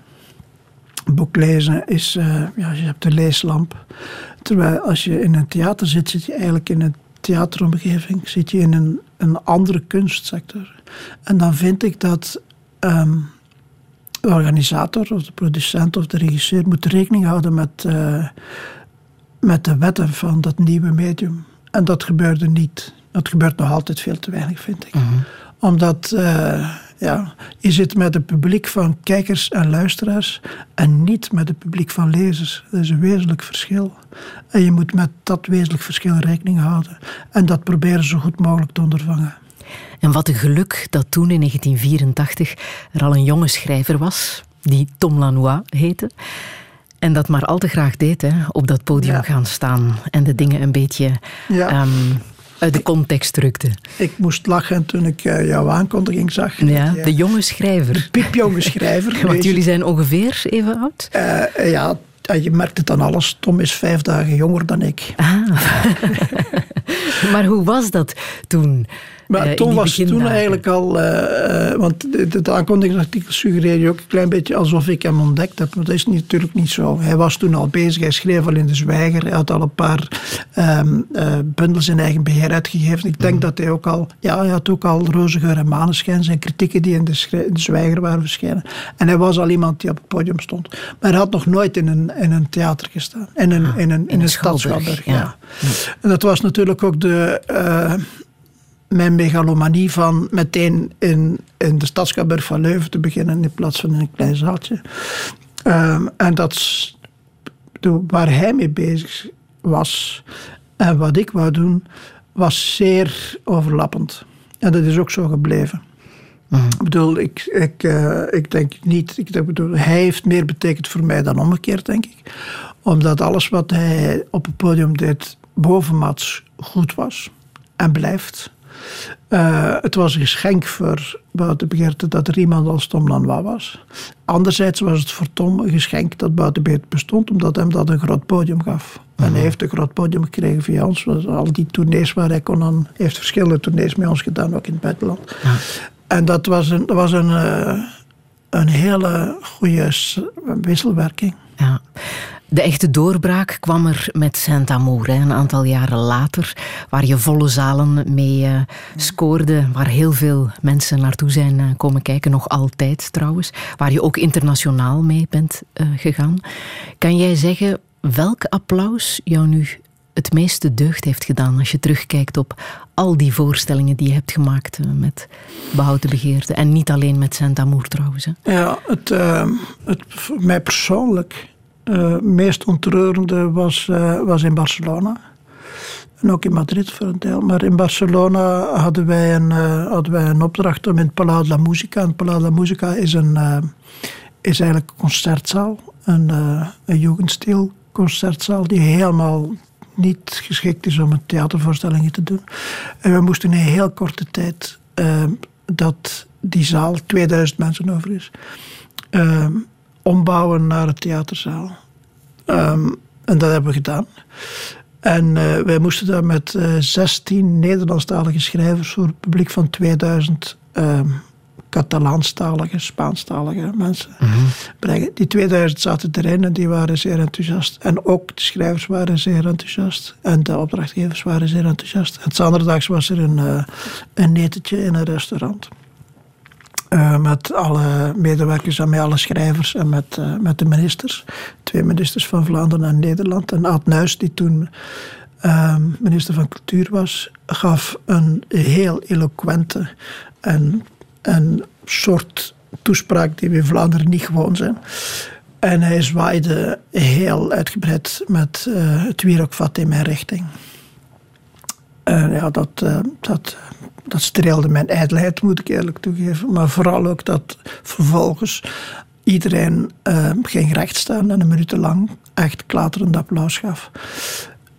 Boek lezen is, eh, ja, je hebt de leeslamp. Terwijl als je in een theater zit, zit je eigenlijk in een theateromgeving, zit je in een, een andere kunstsector. En dan vind ik dat ehm, de organisator of de producent of de regisseur moet rekening houden met, eh, met de wetten van dat nieuwe medium. En dat gebeurde niet. Dat gebeurt nog altijd veel te weinig, vind ik. Omdat eh, ja, je zit met een publiek van kijkers en luisteraars en niet met het publiek van lezers. Dat is een wezenlijk verschil. En je moet met dat wezenlijk verschil rekening houden. En dat proberen zo goed mogelijk te ondervangen. En wat een geluk dat toen in 1984 er al een jonge schrijver was, die Tom Lanois heette. En dat maar al te graag deed, hè, op dat podium Ja. gaan staan en de dingen een beetje Ja. ehm, uit de context drukte. Ik moest lachen toen ik eh, jouw aankondiging zag. Ja, je- de jonge schrijver. piepjonge schrijver. [laughs] Want jullie zijn ongeveer even oud. eh, ja, eh, je merkt het aan alles. Tom is vijf dagen jonger dan ik. [laughs] [laughs] Maar hoe was dat toen? Maar eh, die was toen eigenlijk al... eh, eh, want het aankondigingsartikel suggereerde ook een klein beetje alsof ik hem ontdekt heb. Maar dat is natuurlijk niet zo. Hij was toen al bezig. Hij schreef al in De Zwijger. Hij had al een paar ehm, eh, bundels in eigen beheer uitgegeven. Ik denk dat hij ook al... Ja, hij had ook al Rozengeur en Maneschijn. Zijn kritieken die in de, Schrij- in de Zwijger waren verschenen. En hij was al iemand die op het podium stond. Maar hij had nog nooit in een, in een theater gestaan. In een, in een, in een ja. ja. En dat was natuurlijk ook de... mijn megalomanie van meteen in, in de Stadsschouwburg van Leuven te beginnen in plaats van in een klein zaaltje. Ehm, en dat waar hij mee bezig was en wat ik wou doen, was zeer overlappend. En dat is ook zo gebleven. Ik bedoel, ik, ik, eh, ik denk niet. Ik bedoel, hij heeft meer betekend voor mij dan omgekeerd, denk ik. Omdat alles wat hij op het podium deed bovenmaats goed was en blijft. Eh, het was een geschenk voor Buiten Begeerte dat er iemand als Tom Lanois was. Anderzijds was het voor Tom een geschenk dat Buiten Begeerte bestond, omdat hem dat een groot podium gaf. En hij heeft een groot podium gekregen via ons. Al die tournees waar hij kon aan, hij heeft verschillende tournees met ons gedaan, ook in het buitenland. En dat was een, dat was een, eh, een hele goede wisselwerking. Ja. De echte doorbraak kwam er met Saint-Amour, een aantal jaren later, waar je volle zalen mee eh, scoorde, waar heel veel mensen naartoe zijn eh, komen kijken, nog altijd trouwens, waar je ook internationaal mee bent eh, gegaan. Kan jij zeggen welk applaus jou nu het meeste deugd heeft gedaan als je terugkijkt op al die voorstellingen die je hebt gemaakt met Behoud de Begeerte en niet alleen met Saint-Amour trouwens? Hè? Ja, het, het, voor mij persoonlijk eh, meest ontreurende was, eh, was in Barcelona. En ook in Madrid voor een deel. Maar in Barcelona hadden wij een, eh, hadden wij een opdracht om in het Palau de la Musica. En het Palau de la Musica is, een, is eigenlijk een concertzaal. Een, uh, een jugendstil concertzaal die helemaal niet geschikt is om een theatervoorstellingen te doen. En we moesten in heel korte tijd dat die zaal, 2000 mensen over is, ombouwen naar een theaterzaal. Ehm, en dat hebben we gedaan. En eh, wij moesten daar met eh 16 Nederlandstalige schrijvers voor het publiek van 2000 ehm Catalaanstalige, Spaanstalige mensen brengen. Die 2000 zaten erin en die waren zeer enthousiast. En ook de schrijvers waren zeer enthousiast. En de opdrachtgevers waren zeer enthousiast. En zaterdags was er een, eh, een etentje in een restaurant. Eh, met alle medewerkers en met alle schrijvers en met, eh, met de ministers. Twee ministers van Vlaanderen en Nederland. En Aad Nuis, die toen eh, minister van Cultuur was, gaf een heel eloquente en een soort toespraak die we in Vlaanderen niet gewoon zijn. En hij zwaaide heel uitgebreid met het wierookvat in mijn richting. En ja, dat, dat, dat streelde mijn ijdelheid, moet ik eerlijk toegeven. Maar vooral ook dat vervolgens iedereen eh, ging rechtstaan en een minuut lang echt klaterend applaus gaf.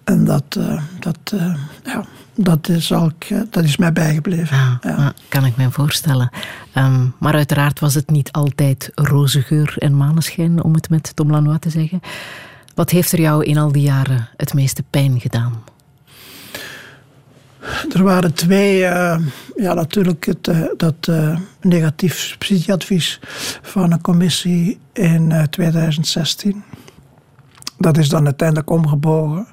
En dat, eh, dat, eh, ja, dat, is al, dat is mij bijgebleven. Ja, Ja. ja, kan ik me voorstellen. Ehm, maar uiteraard was het niet altijd roze geur en maneschijn, om het met Tom Lanois te zeggen. Wat heeft er jou in al die jaren het meeste pijn gedaan? Er waren twee, eh, ja natuurlijk het, eh, dat eh, negatief subsidieadvies van een commissie in eh, 2016. Dat is dan uiteindelijk omgebogen,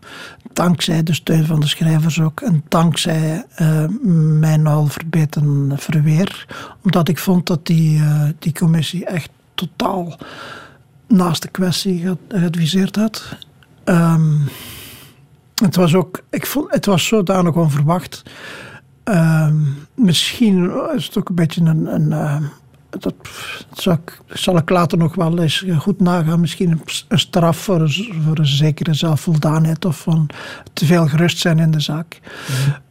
dankzij de steun van de schrijvers ook en dankzij mijn al verbeterd verweer. Omdat ik vond dat die, die commissie echt totaal naast de kwestie ge- geadviseerd had. Ehm, het was ook, ik vond, het was zodanig onverwacht. Ehm, misschien is het ook een beetje een. een ehm, dat zal ik, zal ik later nog wel eens goed nagaan. Misschien een, een straf voor een, voor een zekere zelfvoldaanheid of van te veel gerust zijn in de zaak.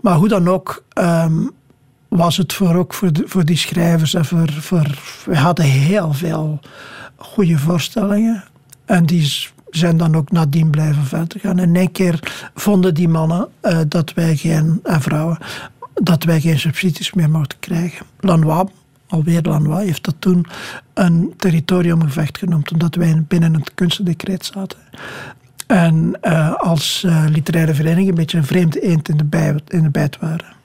Maar hoe dan ook. ehm, was het voor, ook voor, de- voor die schrijvers en voor, voor. We hadden heel veel goede voorstellingen. En die zijn dan ook nadien blijven verder gaan. En in één keer vonden die mannen eh, dat wij geen, en vrouwen, dat wij geen subsidies meer mochten krijgen. Lanois, alweer Lanois, heeft dat toen een territoriumgevecht genoemd, omdat wij binnen het kunstendecreet zaten. En eh, als eh, literaire vereniging een beetje een vreemde eend in de, bij, in de bijt waren.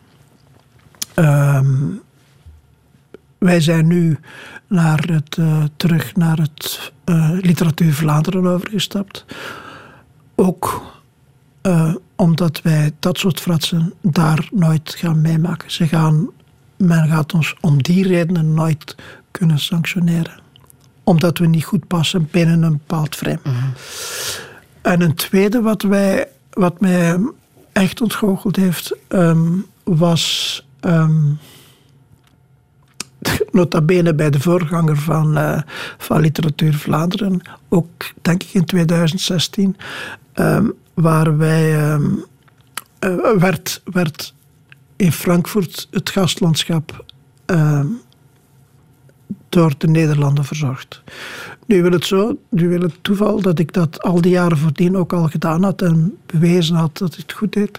Ehm, wij zijn nu naar het, eh, terug naar het eh, Literatuur Vlaanderen overgestapt. Ook eh, omdat wij dat soort fratsen daar nooit gaan meemaken. Ze gaan, men gaat ons om die redenen nooit kunnen sanctioneren. Omdat we niet goed passen binnen een bepaald frame. En een tweede wat, wij, wat mij echt ontgoocheld heeft, ehm, was ehm, [laughs] nota bene bij de voorganger van, eh, van Literatuur Vlaanderen, ook denk ik in 2016, ehm, waar wij, ehm, eh, werd, werd in Frankfurt het gastlandschap ehm, door de Nederlanden verzorgd. Nu wil het zo, nu wil het toeval dat ik dat al die jaren voordien ook al gedaan had en bewezen had dat het goed deed.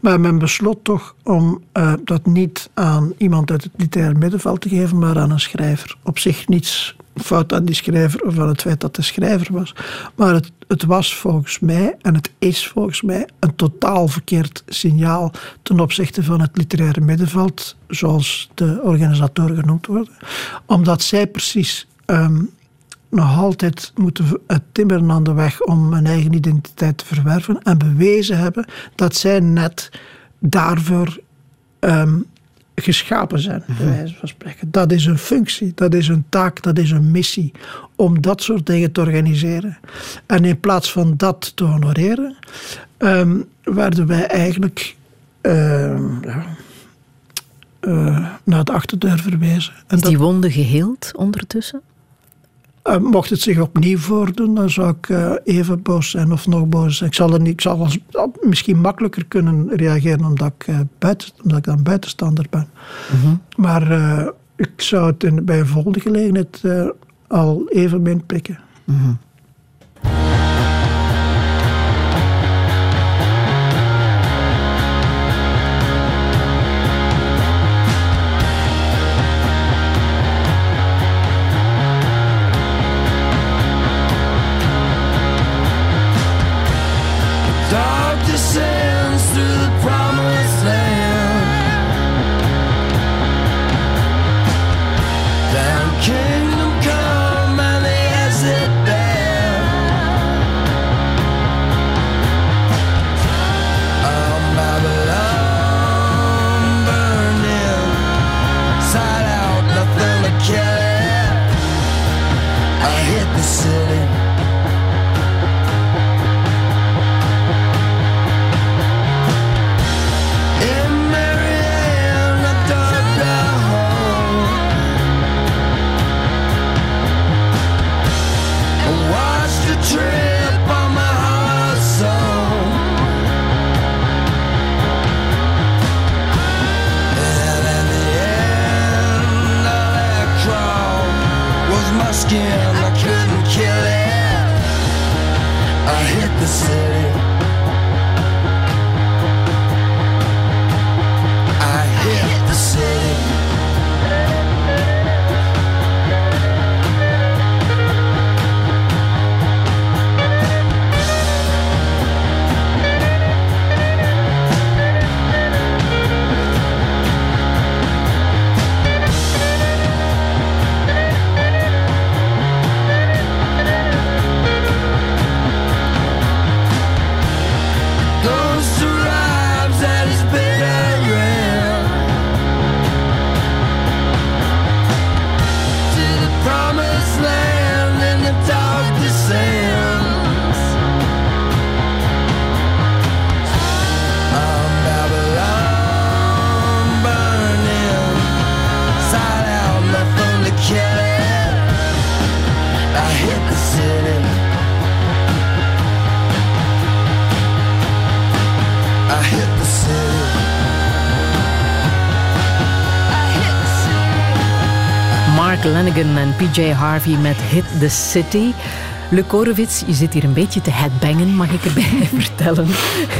Maar men besloot toch om eh, dat niet aan iemand uit het literaire middenveld te geven, maar aan een schrijver. Op zich niets fout aan die schrijver of aan het feit dat de schrijver was. Maar het, het was volgens mij, en het is volgens mij, een totaal verkeerd signaal ten opzichte van het literaire middenveld, zoals de organisatoren genoemd worden. Omdat zij precies ehm, nog altijd moeten timmeren aan de weg om een eigen identiteit te verwerven en bewezen hebben dat zij net daarvoor ehm, geschapen zijn, bij wijze van spreken. Dat is een functie, dat is een taak, dat is een missie om dat soort dingen te organiseren. En in plaats van dat te honoreren, ehm, werden wij eigenlijk ehm, ja, eh, naar de achterdeur verwezen. En Is dat- die wonde geheeld ondertussen? Eh, mocht het zich opnieuw voordoen, dan zou ik eh, even boos zijn of nog boos zijn. Ik zal, er niet, ik zal als, misschien makkelijker kunnen reageren omdat ik, eh, buiten, omdat ik dan buitenstander ben. Maar eh, ik zou het in, bij een volgende gelegenheid al even min pikken. Dark skin. I couldn't kill it. I hit the city. Lanigan en PJ Harvey met Hit the City. Le Korowitz, je zit hier een beetje te headbangen, mag ik erbij [laughs] vertellen.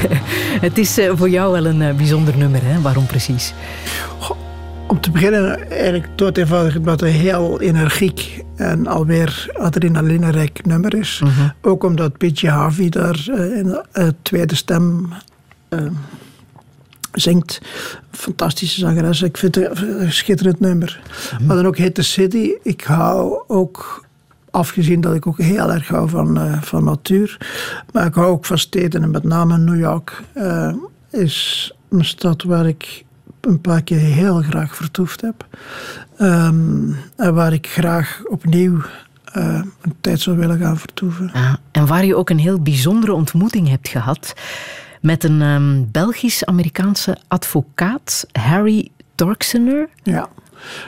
[laughs] Het is eh, voor jou wel een eh, bijzonder nummer, hè? Waarom precies? Om te beginnen, eigenlijk dood eenvoudig omdat het een heel energiek en alweer adrenalinerijk nummer is. Ook omdat P.J. Harvey daar eh, in de tweede stem zingt. Fantastische zangeres. Ik vind het een schitterend nummer. Maar dan ook Hit City. Ik hou ook, afgezien dat ik ook heel erg hou van, eh, van natuur, maar ik hou ook van steden en met name New York eh, is een stad waar ik een paar keer heel graag vertoefd heb. Ehm, en waar ik graag opnieuw eh, een tijd zou willen gaan vertoeven. Ja, en waar je ook een heel bijzondere ontmoeting hebt gehad met een ehm, Belgisch-Amerikaanse advocaat, Harry Torksener. Ja.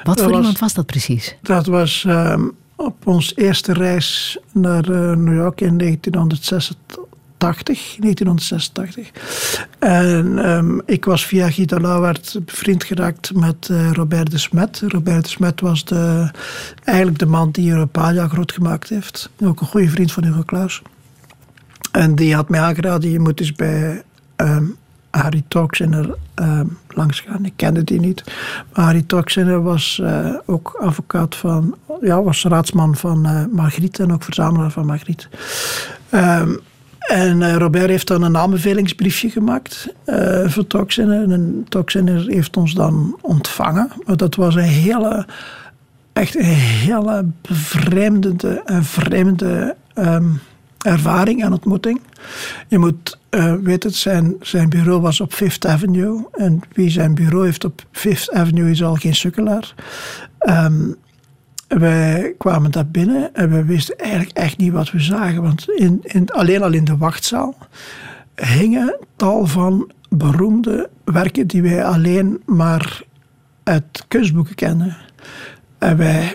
Wat Dat voor was- iemand was dat precies? Dat was ehm, op ons eerste reis naar eh, New York in 1986. 1986. En ehm, ik was via Gita Lauwaert bevriend geraakt met eh, Robert de Smet. Robert de Smet was de, eigenlijk de man die Europalia groot gemaakt heeft. Ook een goede vriend van Hugo Claus. En die had mij aangeraden, je moet eens bij ehm, Harry Torksinner ehm langs gaan. Ik kende die niet. Maar Harry Torksinner was eh, ook advocaat van, ja, was raadsman van eh Margriet en ook verzamelaar van Margriet. Ehm, en eh, Robert heeft dan een aanbevelingsbriefje gemaakt eh, voor Torksinner. En Torksinner heeft ons dan ontvangen. Maar dat was een hele echt een hele bevreemdende en vreemde ervaring en ontmoeting. Je moet eh, weten, zijn, zijn bureau was op Fifth Avenue. En wie zijn bureau heeft op Fifth Avenue is al geen sukkelaar. Ehm, wij kwamen daar binnen en we wisten eigenlijk echt niet wat we zagen. Want in, in, alleen al in de wachtzaal hingen tal van beroemde werken die wij alleen maar uit kunstboeken kennen. En wij,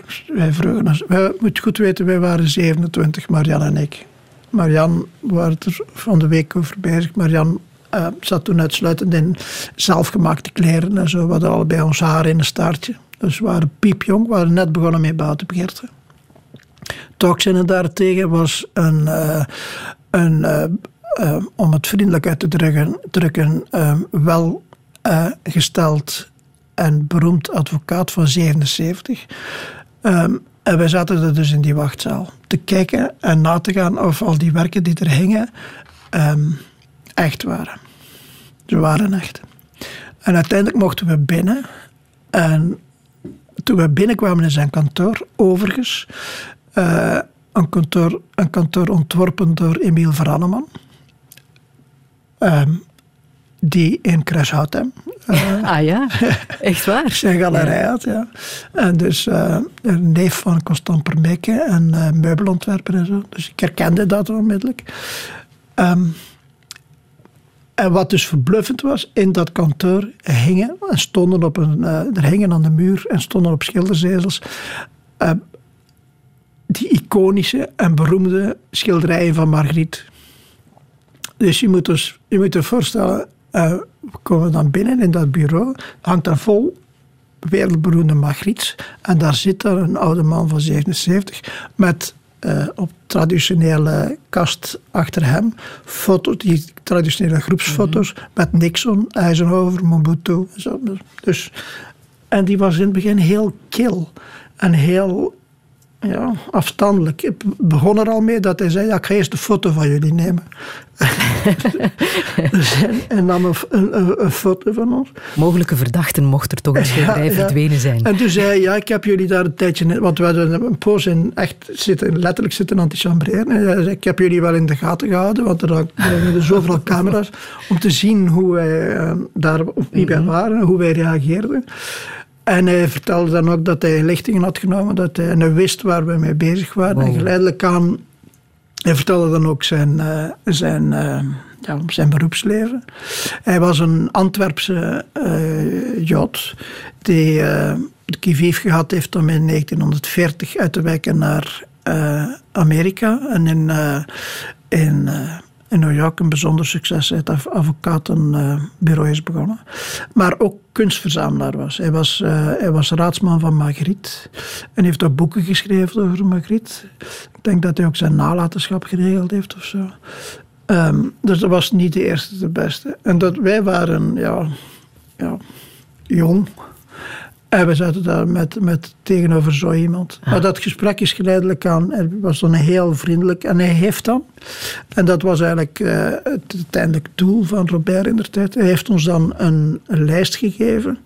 vroegen ons, wij moet goed weten, wij waren 27, Marian en ik. Marian waren er van de week over bezig. Marian eh, zat toen uitsluitend in zelfgemaakte kleren en zo. We hadden allebei ons haar in een staartje. Dus we waren piepjong, we waren net begonnen met buitenbegeerte. Toxinnen daartegen was een, eh, een eh, om het vriendelijk uit te drukken, drukken eh, wel eh, gesteld en beroemd advocaat van 77. Ehm, en wij zaten er dus in die wachtzaal te kijken en na te gaan of al die werken die er hingen ehm, echt waren. Ze waren echt. En uiteindelijk mochten we binnen. En toen we binnenkwamen in zijn kantoor, overigens, eh, een, kantoor, een kantoor ontworpen door Emiel Vranneman, ehm, die in Crashoutem [laughs] Ah ja, [laughs] echt waar. zijn galerij had. Ja. En dus eh, een neef van Constant Permeke en eh, meubelontwerper en zo. Dus ik herkende dat onmiddellijk. Ehm, en wat dus verbluffend was, in dat kantoor hingen en stonden op een, eh, er hingen aan de muur en stonden op schilderzezels die iconische en beroemde schilderijen van Margriet. Dus je moet, dus, je moet je voorstellen, eh, we komen dan binnen in dat bureau, hangt daar vol wereldberoemde Margriets en daar zit daar een oude man van 77 met eh, op traditionele kast achter hem foto's, die traditionele groepsfoto's met Nixon, Eisenhower, Mobutu. Zo. Dus, en die was in het begin heel kil en heel ja, afstandelijk. Ik begon er al mee dat hij zei, ja, ik ga eerst een foto van jullie nemen. [laughs] dus en, en nam een, een, een, foto van ons. Mogelijke verdachten mocht er toch [laughs] een schilderij Ja, ja. verdwenen zijn. En toen zei hij, ja, ik heb jullie daar een tijdje... in- Want we hadden een poos in echt zitten, letterlijk zitten antichambreren. En hij zei, ik heb jullie wel in de gaten gehouden, want er waren [laughs] zoveel camera's, om te zien hoe wij eh, daar, wie wij waren, hoe wij reageerden. En hij vertelde dan ook dat hij lichtingen had genomen, dat hij, en hij wist waar we mee bezig waren. En geleidelijk aan hij vertelde dan ook zijn, eh, zijn, eh, ja, zijn beroepsleven. Hij was een Antwerpse eh, Jood die de Kiviv gehad heeft om in 1940 uit te wijken naar Amerika. En in, in, in New York een bijzonder succes uit het advocatenbureau is begonnen. Maar ook kunstverzamelaar was. Hij was, eh, hij was raadsman van Magritte en heeft ook boeken geschreven over Magritte. Ik denk dat hij ook zijn nalatenschap geregeld heeft of zo. Ehm, dus dat was niet de eerste, de beste. En dat, wij waren ja, ja, jong. En we zaten daar met, met tegenover zo iemand. Maar dat gesprek is geleidelijk aan. Hij was dan heel vriendelijk. En hij heeft dan. En dat was eigenlijk eh, het uiteindelijk doel van Robert in der tijd. Hij heeft ons dan een, een lijst gegeven.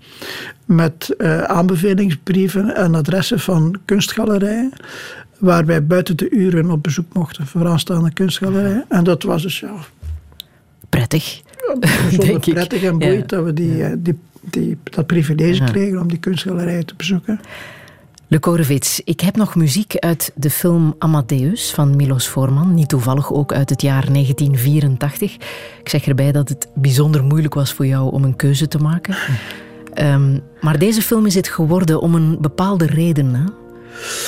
Met eh, aanbevelingsbrieven en adressen van kunstgalerijen. Waar wij buiten de uren op bezoek mochten voor aanstaande kunstgalerijen. En dat was dus ja, Prettig. bijzonder [laughs] Denk ik. prettig en boeiend Ja. dat we die, eh, die, die, dat privilege Ja. kregen om die kunstgalerijen te bezoeken. Le Korevits, ik heb nog muziek uit de film Amadeus van Milos Forman. Niet toevallig ook uit het jaar 1984. Ik zeg erbij dat het bijzonder moeilijk was voor jou om een keuze te maken. [laughs] Ehm, maar deze film is het geworden om een bepaalde reden. Hè?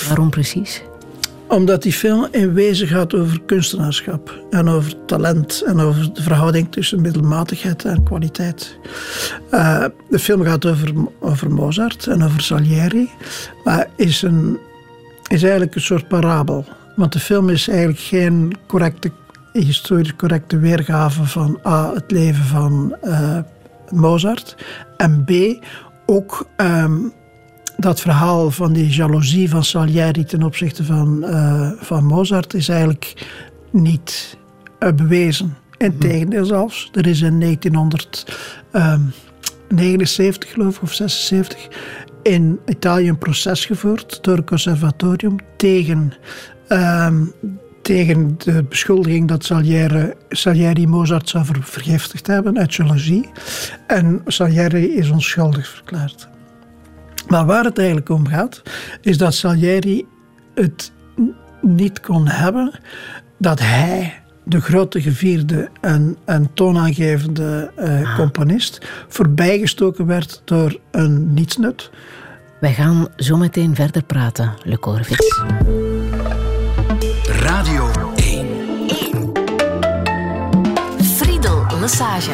Waarom precies? Omdat die film in wezen gaat over kunstenaarschap en over talent en over de verhouding tussen middelmatigheid en kwaliteit. Eh, de film gaat over, over Mozart en over Salieri, maar is, een, is eigenlijk een soort parabel. Want de film is eigenlijk geen correcte, historisch correcte weergave van A, het leven van eh, Mozart en B, ook ehm, dat verhaal van die jaloezie van Salieri ten opzichte van, eh, van Mozart is eigenlijk niet bewezen. Integendeel zelfs. Er is in 1979, geloof ik, of 76, in Italië een proces gevoerd door het conservatorium tegen, ehm, tegen de beschuldiging dat Salieri, Salieri Mozart zou ver- vergiftigd hebben uit jaloezie. En Salieri is onschuldig verklaard. Maar waar het eigenlijk om gaat, is dat Salieri het niet kon hebben dat hij, de grote gevierde en, en toonaangevende eh, componist, voorbijgestoken werd door een nietsnut. Wij gaan zo meteen verder praten, Le Corvitz. Radio 1. Friedel Lassage.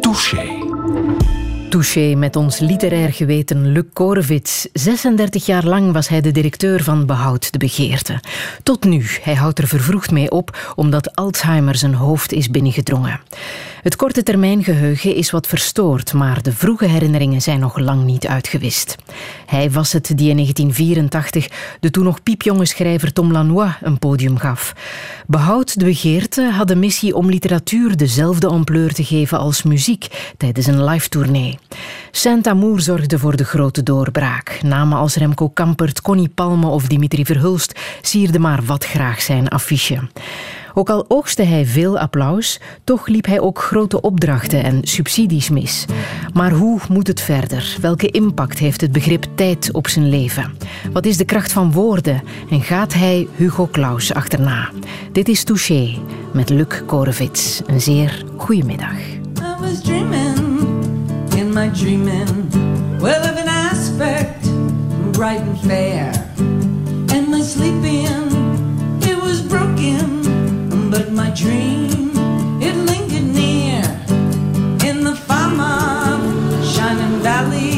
Touché. Touché met ons literair geweten Luc Korevits. 36 jaar lang was hij de directeur van Behoud de Begeerte. Tot nu, hij houdt er vervroegd mee op omdat Alzheimer zijn hoofd is binnengedrongen. Het korte termijn geheugen is wat verstoord, maar de vroege herinneringen zijn nog lang niet uitgewist. Hij was het die in 1984 de toen nog piepjonge schrijver Tom Lanois een podium gaf. Behoud de Begeerte had de missie om literatuur dezelfde ampleur te geven als muziek tijdens een live tournee. Saint-Amour zorgde voor de grote doorbraak. Namen als Remco Kampert, Connie Palme of Dimitri Verhulst sierden maar wat graag zijn affiche. Ook al oogste hij veel applaus, toch liep hij ook grote opdrachten en subsidies mis. Maar hoe moet het verder? Welke impact heeft het begrip tijd op zijn leven? Wat is de kracht van woorden? En gaat hij Hugo Claus achterna? Dit is Touché met Luc Korevits. Een zeer goede middag. My dreaming, well of an aspect bright and fair. And my sleeping, it was broken, but my dream, it lingered near. In the farm of shining valleys,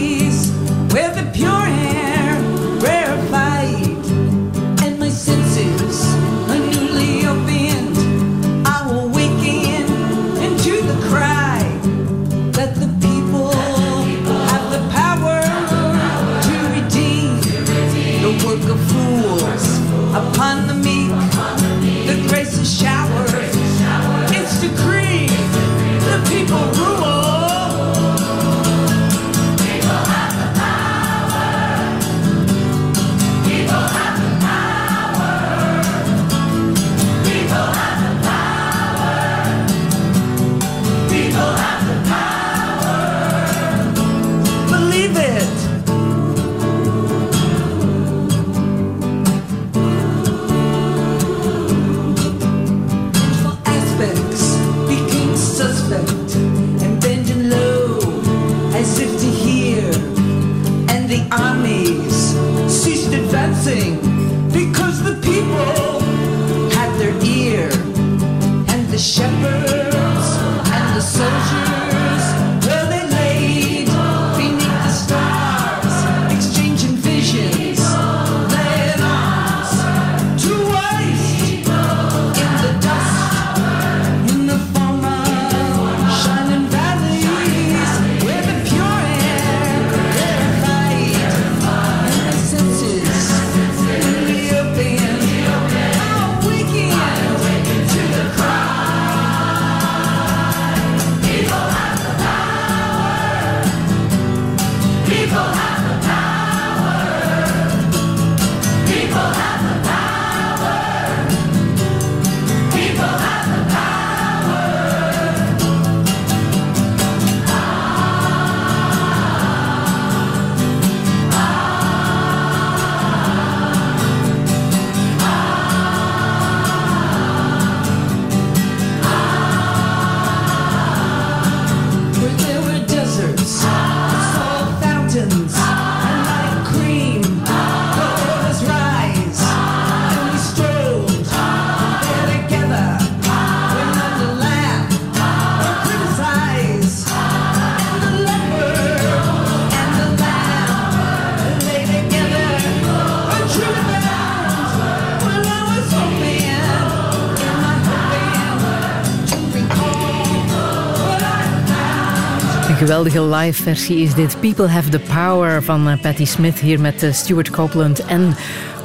geweldige live versie is dit. People Have the Power van eh, Patti Smith hier met eh, Stuart Copeland en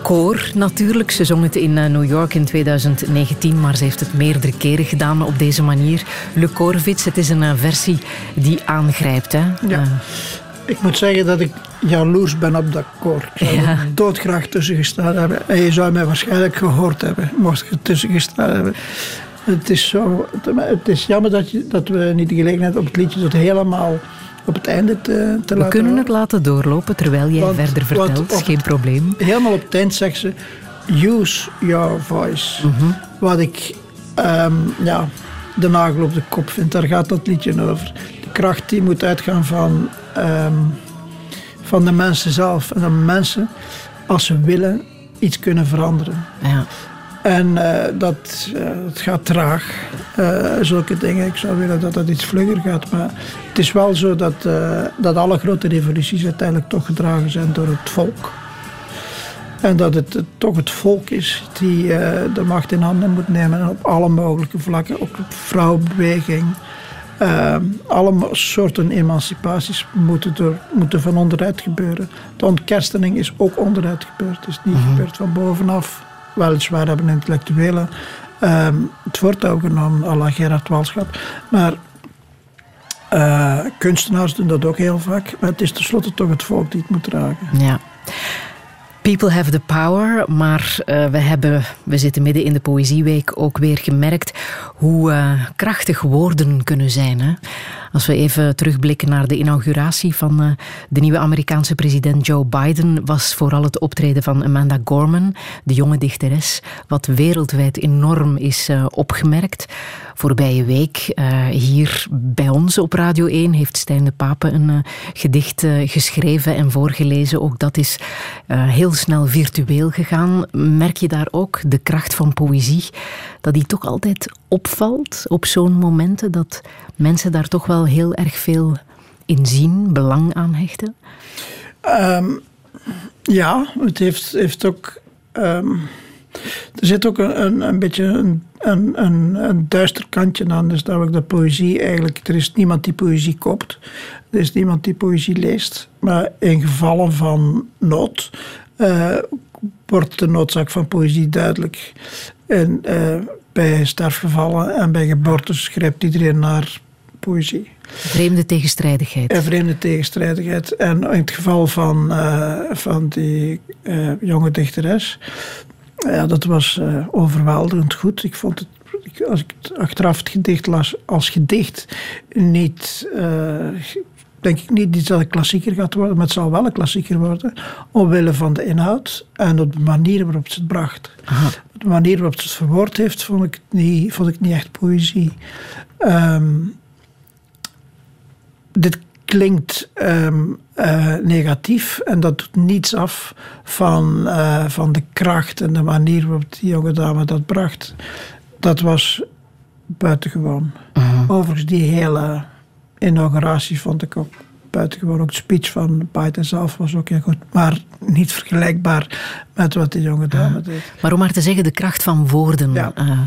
koor natuurlijk. Ze zong het in eh, New York in 2019, maar ze heeft het meerdere keren gedaan op deze manier. Le Corvitz, het is een versie die aangrijpt. Hè? Ja. Ik moet zeggen dat ik jaloers ben op dat koor. Ik zou Ja. er doodgraag tussen gestaan hebben. En je zou mij waarschijnlijk gehoord hebben, mocht ik er tussen gestaan hebben. Het is, zo, het is jammer dat, je, dat we niet de gelegenheid op het liedje tot helemaal op het einde te, te we laten kunnen het laten doorlopen terwijl jij Want- verder vertelt. op- Geen probleem. Helemaal op het eind zegt ze, use your voice. Wat ik ehm, ja, de nagel op de kop vind. Daar gaat dat liedje over. De kracht die moet uitgaan van, ehm, van de mensen zelf. En dat mensen, als ze willen, iets kunnen veranderen. Ja. En eh, dat eh, het gaat traag. Eh, zulke dingen. Ik zou willen dat dat iets vlugger gaat. Maar het is wel zo dat, dat alle grote revoluties uiteindelijk toch gedragen zijn door het volk. En dat het toch het volk is die de macht in handen moet nemen. En op alle mogelijke vlakken. Ook op vrouwenbeweging. Eh, alle soorten emancipaties moeten, door, moeten van onderuit gebeuren. De ontkerstening is ook onderuit gebeurd. Het is niet gebeurd van bovenaf. Weliswaar hebben intellectuelen ehm, het voortouw genomen, à la Gerard Walschap. Maar eh, kunstenaars doen dat ook heel vaak. Maar het is tenslotte toch het volk die het moet dragen. Ja. People have the power, maar eh, we, hebben, we zitten midden in de Poëzieweek ook weer gemerkt hoe eh, krachtig woorden kunnen zijn. Hè? Als we even terugblikken naar de inauguratie van eh, de nieuwe Amerikaanse president Joe Biden, was vooral het optreden van Amanda Gorman, de jonge dichteres, wat wereldwijd enorm is eh, opgemerkt. Voorbije week eh, hier bij ons op Radio 1 heeft Stijn de Pape een gedicht geschreven en voorgelezen. Ook dat is heel snel virtueel gegaan. Merk je daar ook de kracht van poëzie, dat die toch altijd opvalt op zo'n momenten, dat mensen daar toch wel heel erg veel in zien, belang aan hechten? Ehm, ja, het heeft, heeft ook. ehm, er zit ook een, een, beetje een, een, een, duister kantje aan. Dus namelijk dat poëzie eigenlijk. Er is niemand die poëzie koopt. Er is niemand die poëzie leest. Maar in gevallen van nood. eh, wordt de noodzaak van poëzie duidelijk. En eh, bij sterfgevallen en bij geboortes grijpt iedereen naar poëzie. Vreemde tegenstrijdigheid. En vreemde tegenstrijdigheid. En in het geval van, eh, van die eh, jonge dichteres, ja, dat was eh, overweldigend goed. Ik vond het, ik- als ik het achteraf het gedicht las als gedicht, niet, eh, denk ik niet dat een klassieker gaat worden, maar het zal wel een klassieker worden, omwille van de inhoud en op de manier waarop ze het bracht. De manier waarop ze het verwoord heeft, vond ik niet, vond ik niet echt poëzie. Ehm, dit klinkt ehm, eh, negatief en dat doet niets af van, eh, van de kracht en de manier waarop die jonge dame dat bracht. Dat was buitengewoon. Overigens, die hele inauguratie vond ik ook buitengewoon. Ook de speech van Biden zelf was ook heel goed, maar niet vergelijkbaar met wat die jonge dame deed. Maar om maar te zeggen, de kracht van woorden. Ja. eh,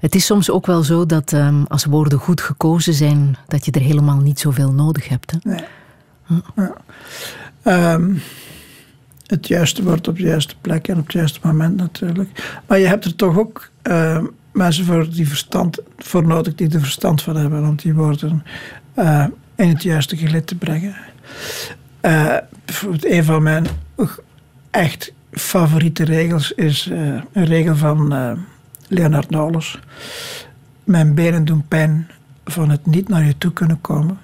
het is soms ook wel zo dat ehm, als woorden goed gekozen zijn, dat je er helemaal niet zoveel nodig hebt. Hè? Nee. Ja. Ehm, het juiste woord op de juiste plek en op het juiste moment natuurlijk. Maar je hebt er toch ook ehm, mensen voor, die verstand, voor nodig die er verstand van hebben om die woorden eh, in het juiste gelid te brengen. Eh, een van mijn echt favoriete regels is eh, een regel van Leonard Nolens. Mijn benen doen pijn van het niet naar je toe kunnen komen.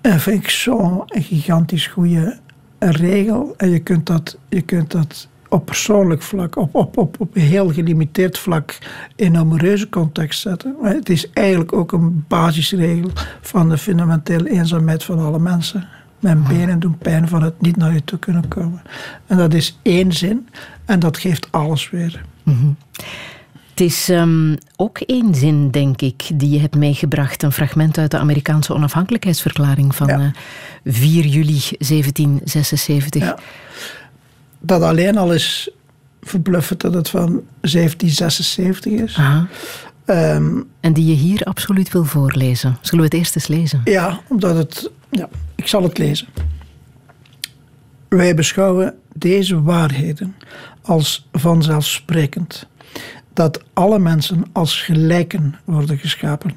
En vind ik zo'n gigantisch goede regel. En je kunt dat, je kunt dat op persoonlijk vlak, op, op, op, op een heel gelimiteerd vlak in een amoureuze context zetten. Maar het is eigenlijk ook een basisregel van de fundamentele eenzaamheid van alle mensen. Mijn benen doen pijn van het niet naar je toe kunnen komen. En dat is één zin en dat geeft alles weer. Het is ehm, ook één zin, denk ik, die je hebt meegebracht. Een fragment uit de Amerikaanse onafhankelijkheidsverklaring van Ja. eh, 4 juli 1776. Ja. Dat alleen al is verbluffend dat het van 1776 is. Ehm, En die je hier absoluut wil voorlezen. Zullen we het eerst eens lezen? Ja, omdat het. Ja, ik zal het lezen. Wij beschouwen deze waarheden als vanzelfsprekend. Dat alle mensen als gelijken worden geschapen.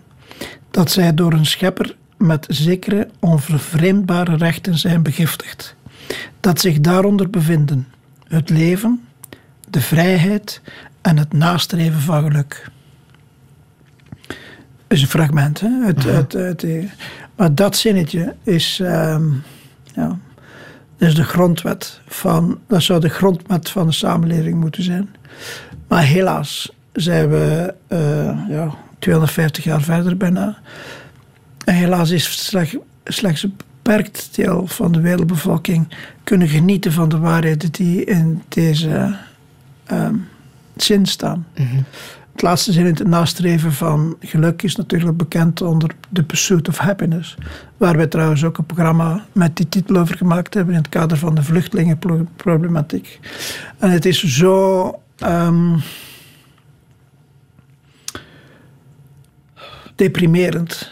Dat zij door een schepper met zekere onvervreemdbare rechten zijn begiftigd. Dat zich daaronder bevinden het leven, de vrijheid en het nastreven van geluk is een fragment. Hè? Het, het, het, maar dat zinnetje is, ehm, ja, is de grondwet van. Dat zou de grondwet van de samenleving moeten zijn. Maar helaas zijn we eh, ja, 250 jaar verder bijna. En helaas is het slecht, slechts beperkt deel van de wereldbevolking kunnen genieten van de waarheden die in deze ehm, zin staan. Het laatste zin in het nastreven van geluk is natuurlijk bekend onder The Pursuit of Happiness. Waar wij trouwens ook een programma met die titel over gemaakt hebben in het kader van de vluchtelingenproblematiek. En het is zo. ehm, deprimerend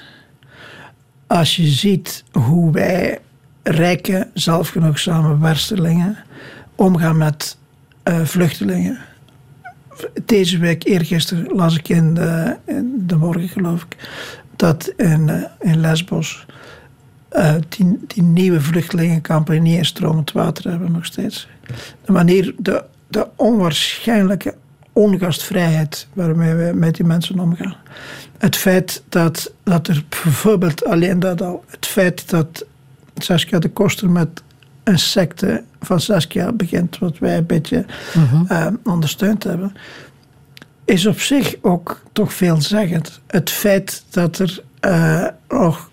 als je ziet hoe wij rijke, zelfgenoegzame westerlingen omgaan met eh, vluchtelingen. Deze week, eergisteren, las ik in de, in de morgen, geloof ik, dat in, eh, in Lesbos eh, die, nieuwe vluchtelingenkampen niet eens stromend water hebben nog steeds. De manier, de, de onwaarschijnlijke ongastvrijheid waarmee we met die mensen omgaan. Het feit dat, dat er bijvoorbeeld alleen dat al, het feit dat Saskia de Koster met een secte van Saskia begint, wat wij een beetje eh, ondersteund hebben, is op zich ook toch veelzeggend. Het feit dat er eh, nog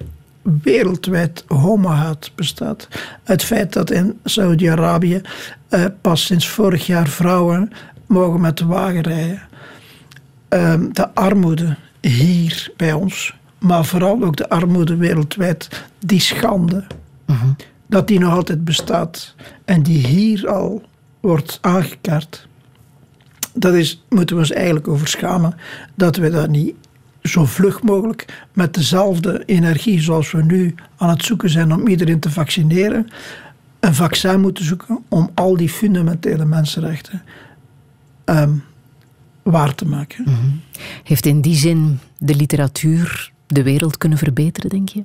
wereldwijd homohaat bestaat. Het feit dat in Saudi-Arabië eh, pas sinds vorig jaar vrouwen mogen met de wagen rijden. Ehm, de armoede hier bij ons, maar vooral ook de armoede wereldwijd, die schande, dat die nog altijd bestaat en die hier al wordt aangekaart. Dat is, moeten we ons eigenlijk over schamen dat we dat niet zo vlug mogelijk met dezelfde energie zoals we nu aan het zoeken zijn om iedereen te vaccineren, een vaccin moeten zoeken om al die fundamentele mensenrechten ehm, waar te maken. Heeft in die zin de literatuur de wereld kunnen verbeteren, denk je?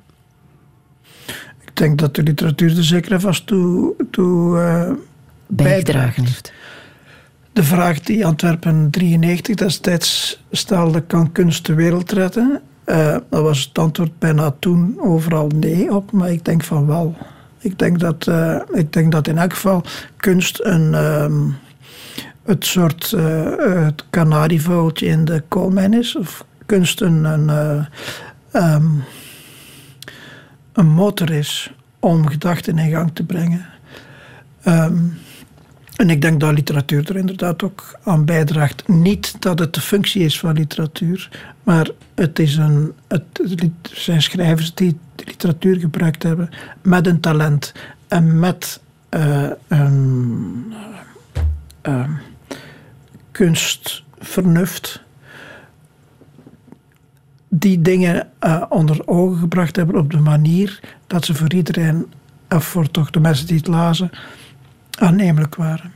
Ik denk dat de literatuur er zeker en vast toe, toe eh, Bijgedragen heeft. De vraag die Antwerpen 93 destijds stelde, kan kunst de wereld redden? Eh, dat was het antwoord bijna toen overal nee op, maar ik denk van wel. Ik denk dat, eh, ik denk dat in elk geval kunst een, ehm, het soort eh, het in de koolmijn is. Of kunst een, een, eh, ehm, een motor is om gedachten in gang te brengen. Ehm, en ik denk dat literatuur er inderdaad ook aan bijdraagt. Niet dat het de functie is van literatuur, maar het, is een, het, zijn schrijvers die literatuur gebruikt hebben met een talent en met eh, kunstvernuft. Die dingen eh, onder ogen gebracht hebben op de manier dat ze voor iedereen, of voor toch de mensen die het lazen, aannemelijk waren.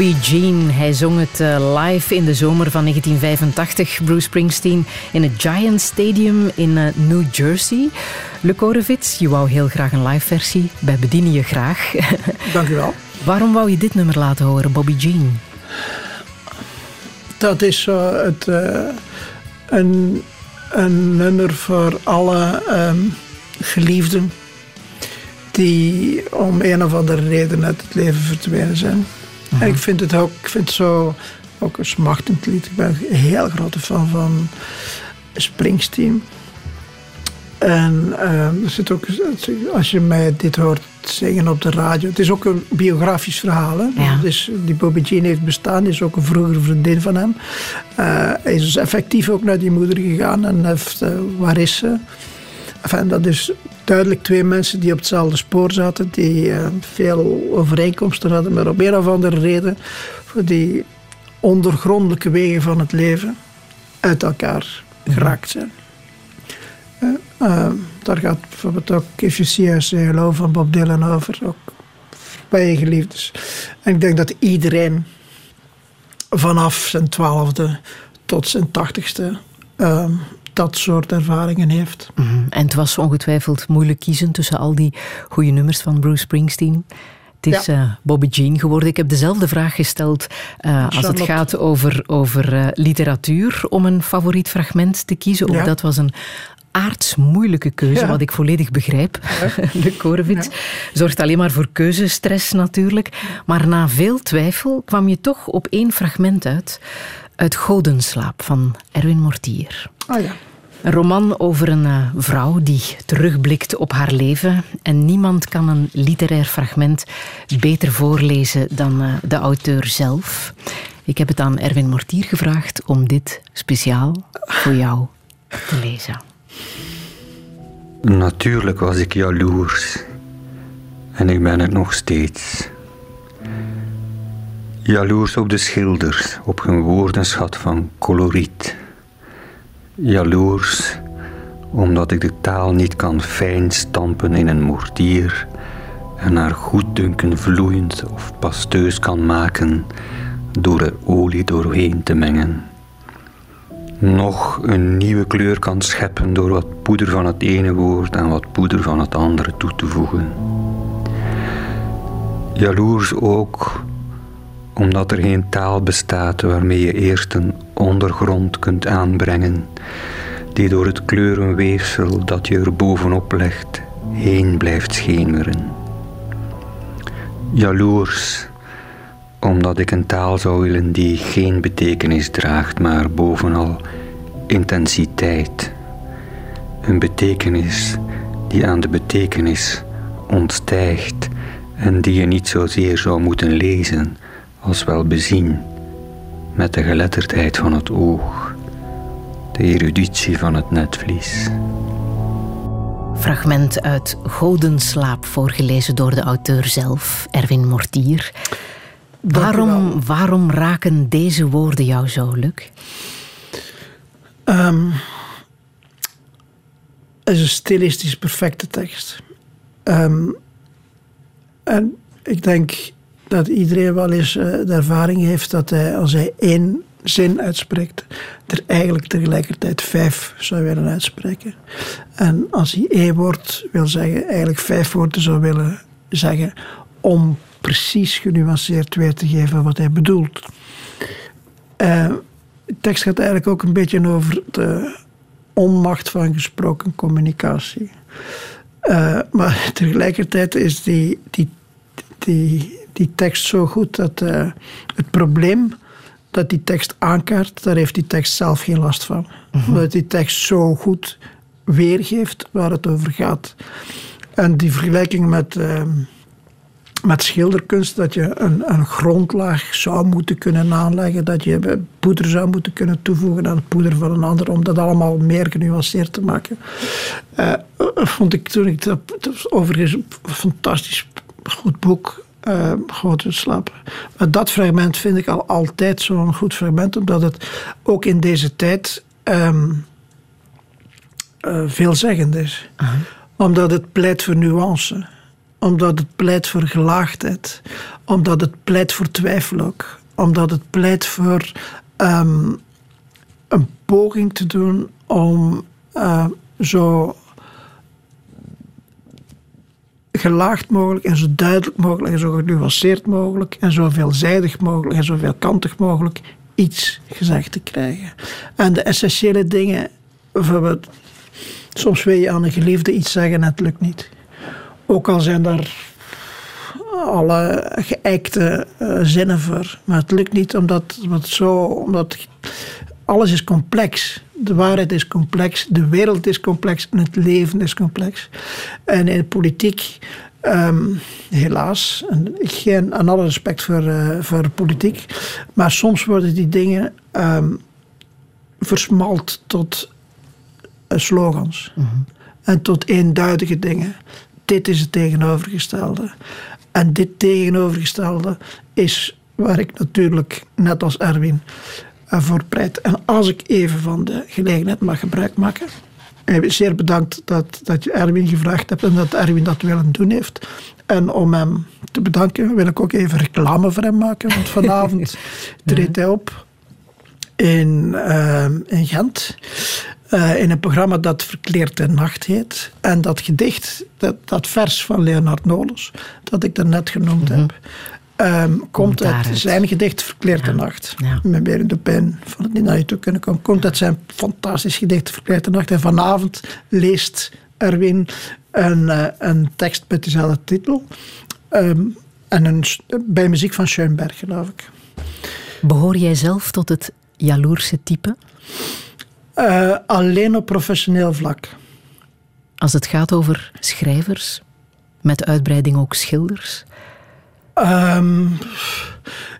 Bobby Jean. Hij zong het eh, live in de zomer van 1985. Bruce Springsteen in het Giant Stadium in eh, New Jersey. Le Korevits, je wou heel graag een live versie. Wij bedienen je graag. [laughs] Dank u wel. Waarom wou je dit nummer laten horen, Bobby Jean? Dat is zo het, eh, een, een nummer voor alle ehm, geliefden die om een of andere reden uit het leven verdwenen zijn. En ik vind het ook, ik vind het zo ook een smachtend lied. Ik ben een heel grote fan van Springsteen. En ehm, er zit ook, als je mij dit hoort zingen op de radio, het is ook een biografisch verhaal. Hè? Ja. Dus die Bobby Jean heeft bestaan, is ook een vroegere vriendin van hem. Eh, hij is dus effectief ook naar die moeder gegaan en heeft, eh, waar is ze? Enfin, dat is duidelijk twee mensen die op hetzelfde spoor zaten, die eh, veel overeenkomsten hadden, maar op een of andere reden voor die ondergrondelijke wegen van het leven uit elkaar geraakt zijn. Eh, eh, daar gaat bijvoorbeeld ook If You See Us Say Hello van Bob Dylan over, ook bij je geliefdes. En ik denk dat iedereen vanaf zijn twaalfde tot zijn tachtigste dat soort ervaringen heeft. Mhm. En het was ongetwijfeld moeilijk kiezen tussen al die goede nummers van Bruce Springsteen. Het is eh, Bobby Jean geworden. Ik heb dezelfde vraag gesteld eh, als het gaat over, over eh, literatuur om een favoriet fragment te kiezen. Ook Ja. dat was een aards moeilijke keuze, Ja. wat ik volledig begrijp. De Korevits [laughs] zorgt alleen maar voor keuzestress natuurlijk. Maar na veel twijfel kwam je toch op één fragment uit. Uit Godenslaap van Erwin Mortier. Ah ja. Een roman over een eh, vrouw die terugblikt op haar leven. En niemand kan een literair fragment beter voorlezen dan eh, de auteur zelf. Ik heb het aan Erwin Mortier gevraagd om dit speciaal voor jou te lezen. Natuurlijk was ik jaloers. En ik ben het nog steeds. Jaloers op de schilders, op hun woordenschat van coloriet. Jaloers omdat ik de taal niet kan fijn stampen in een mortier en haar goeddunken vloeiend of pasteus kan maken door er olie doorheen te mengen nog een nieuwe kleur kan scheppen door wat poeder van het ene woord en wat poeder van het andere toe te voegen. Jaloers ook omdat er geen taal bestaat waarmee je eerst een ondergrond kunt aanbrengen, die door het kleurenweefsel dat je er bovenop legt heen blijft schemeren. Jaloers omdat ik een taal zou willen die geen betekenis draagt, maar bovenal intensiteit. Een betekenis die aan de betekenis ontstijgt en die je niet zozeer zou moeten lezen als wel bezien, met de geletterdheid van het oog, de eruditie van het netvlies. Fragment uit Godenslaap, voorgelezen door de auteur zelf, Erwin Mortier. Waarom, waarom raken deze woorden jou zo, Luc? Ehm, het is een stilistisch perfecte tekst. Ehm, en ik denk dat iedereen wel eens eh, de ervaring heeft dat hij, als hij één zin uitspreekt, er eigenlijk tegelijkertijd vijf zou willen uitspreken. En als hij één woord wil zeggen, eigenlijk vijf woorden zou willen zeggen om precies genuanceerd weer te geven wat hij bedoelt. Eh, de tekst gaat eigenlijk ook een beetje over de onmacht van gesproken communicatie. Eh, maar [laughs] tegelijkertijd is die, die, die, die tekst zo goed dat eh, het probleem dat die tekst aankaart, daar heeft die tekst zelf geen last van. Omdat die tekst zo goed weergeeft waar het over gaat. En die vergelijking met, eh, met schilderkunst, dat je een, een grondlaag zou moeten kunnen aanleggen, dat je poeder zou moeten kunnen toevoegen aan het poeder van een ander, om dat allemaal meer genuanceerd te maken. Eh, vond ik toen ik dat, dat overigens een fantastisch goed boek. eh Grote slaap. Maar dat fragment vind ik al altijd zo'n goed fragment, omdat het ook in deze tijd eh, veelzeggend is. Omdat het pleit voor nuance. omdat het pleit voor gelaagdheid, omdat het pleit voor twijfel ook, omdat het pleit voor ehm, een poging te doen om eh, zo gelaagd mogelijk en zo duidelijk mogelijk en zo genuanceerd mogelijk en zo veelzijdig mogelijk en zo veelkantig mogelijk iets gezegd te krijgen. En de essentiële dingen, bijvoorbeeld, soms wil je aan een geliefde iets zeggen en het lukt niet. Ook al zijn daar alle geëikte uh, zinnen voor, maar het lukt niet omdat, omdat, zo, omdat alles is complex. De waarheid is complex, de wereld is complex en het leven is complex. En in de politiek, ehm, helaas, en geen aan alle respect voor, uh, voor politiek, maar soms worden die dingen um, versmalt tot uh, slogans en tot eenduidige dingen. Dit is het tegenovergestelde. En dit tegenovergestelde is waar ik natuurlijk, net als Erwin, voor pleit. En als ik even van de gelegenheid mag gebruik maken. Zeer bedankt dat, dat je Erwin gevraagd hebt en dat Erwin dat willen doen heeft. En om hem te bedanken wil ik ook even reclame voor hem maken. Want [laughs] vanavond treedt hij op in, uh, in Gent. Uh, in een programma dat Verkleerde Nacht heet. En dat gedicht, dat, dat vers van Leonard Nolens, dat ik daarnet genoemd mm -hmm. heb, Um, komt uit zijn gedicht Verkleerde ja. Nacht. Ja. Met Berend de Pijn van het niet naar je toe kunnen komen. Komt uit zijn fantastisch gedicht Verkleerde Nacht. En vanavond leest Erwin een, uh, een tekst met dezelfde titel. Um, en een, bij muziek van Schoenberg, geloof ik. Behoor jij zelf tot het jaloerse type? Uh, alleen op professioneel vlak. Als het gaat over schrijvers, met uitbreiding ook schilders? Um,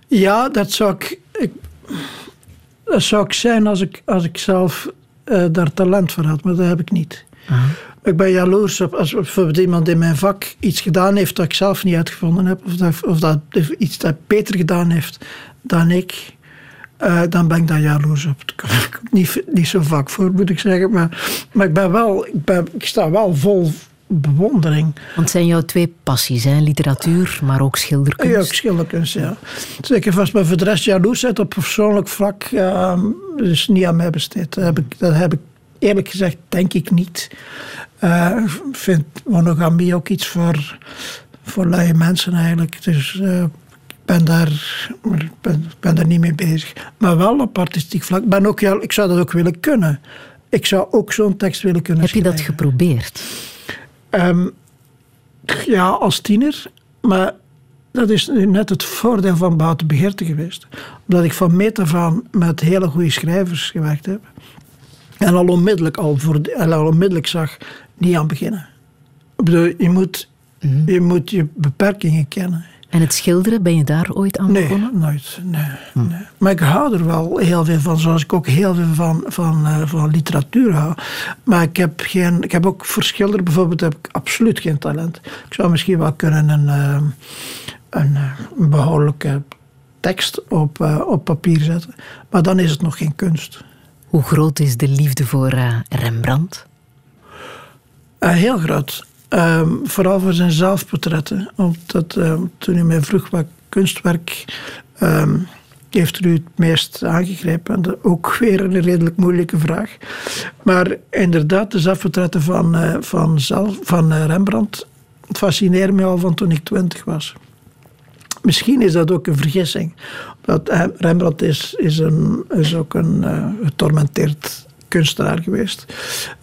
ja, dat zou ik, ik, dat zou ik zijn als ik, als ik zelf uh, daar talent voor had, maar dat heb ik niet. Ik ben jaloers op als bijvoorbeeld iemand in mijn vak iets gedaan heeft dat ik zelf niet uitgevonden heb, of dat, of dat iets dat beter gedaan heeft dan ik. Uh, dan ben ik daar jaloers op. Ik kom niet, niet zo vak voor, moet ik zeggen. Maar, maar ik, ben wel, ik, ben, ik sta wel vol bewondering. Want het zijn jouw twee passies, hè? literatuur, maar ook schilderkunst. Ja, ook schilderkunst, ja. Zeker vast, maar voor de rest op persoonlijk vlak uh, is niet aan mij besteed. Dat heb ik, dat heb ik eerlijk gezegd, denk ik niet. Uh, ik vind monogamie ook iets voor, voor luie mensen eigenlijk. Dus uh, ik ben daar, ben, ben daar niet mee bezig. Maar wel op artistiek vlak. Ben ook, ik zou dat ook willen kunnen. Ik zou ook zo'n tekst willen kunnen Heb je dat geprobeerd? Um, ja, als tiener. Maar dat is net het voordeel van buiten begeerte geweest. Omdat ik van meet af aan met hele goede schrijvers gewerkt heb. En al onmiddellijk, al, voor, al onmiddellijk zag, niet aan beginnen. Ik bedoel, je moet, mm. je moet je beperkingen kennen. En het schilderen, ben je daar ooit aan nee, begonnen? Nooit, nee, hm. nee. Maar ik hou er wel heel veel van, zoals ik ook heel veel van, van, uh, van literatuur hou. Maar ik heb, geen, ik heb ook voor schilderen bijvoorbeeld heb ik absoluut geen talent. Ik zou misschien wel kunnen een, uh, een, een behoorlijke tekst op, uh, op papier zetten. Maar dan is het nog geen kunst. Hoe groot is de liefde voor Rembrandt? heel groot. Um, vooral voor zijn zelfportretten. Omdat um, toen hij mij vroeg wat kunstwerk um, heeft u het meest aangegrepen. En ook weer een redelijk moeilijke vraag. Maar inderdaad, de zelfportretten van, uh, van, zelf, van uh, Rembrandt fascineerden me al van toen ik twintig was. Misschien is dat ook een vergissing. Dat Rembrandt is, is, een, is ook een uh, getormenteerd kunstenaar geweest.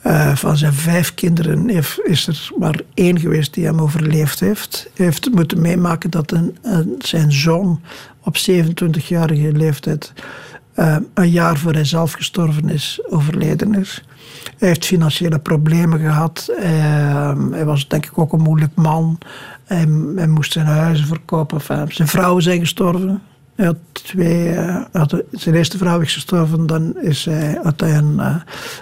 Uh, van zijn vijf kinderen heeft, is er maar één geweest die hem overleefd heeft. Hij heeft moeten meemaken dat een, zijn zoon op 27-jarige leeftijd, uh, een jaar voor hij zelf gestorven is, overleden is. Hij heeft financiële problemen gehad. Uh, hij was denk ik ook een moeilijk man. Hij, moest zijn huizen verkopen. Zijn vrouwen zijn gestorven. Hij had twee, uh, had zijn eerste vrouw is gestorven, dan is hij, had hij een, uh,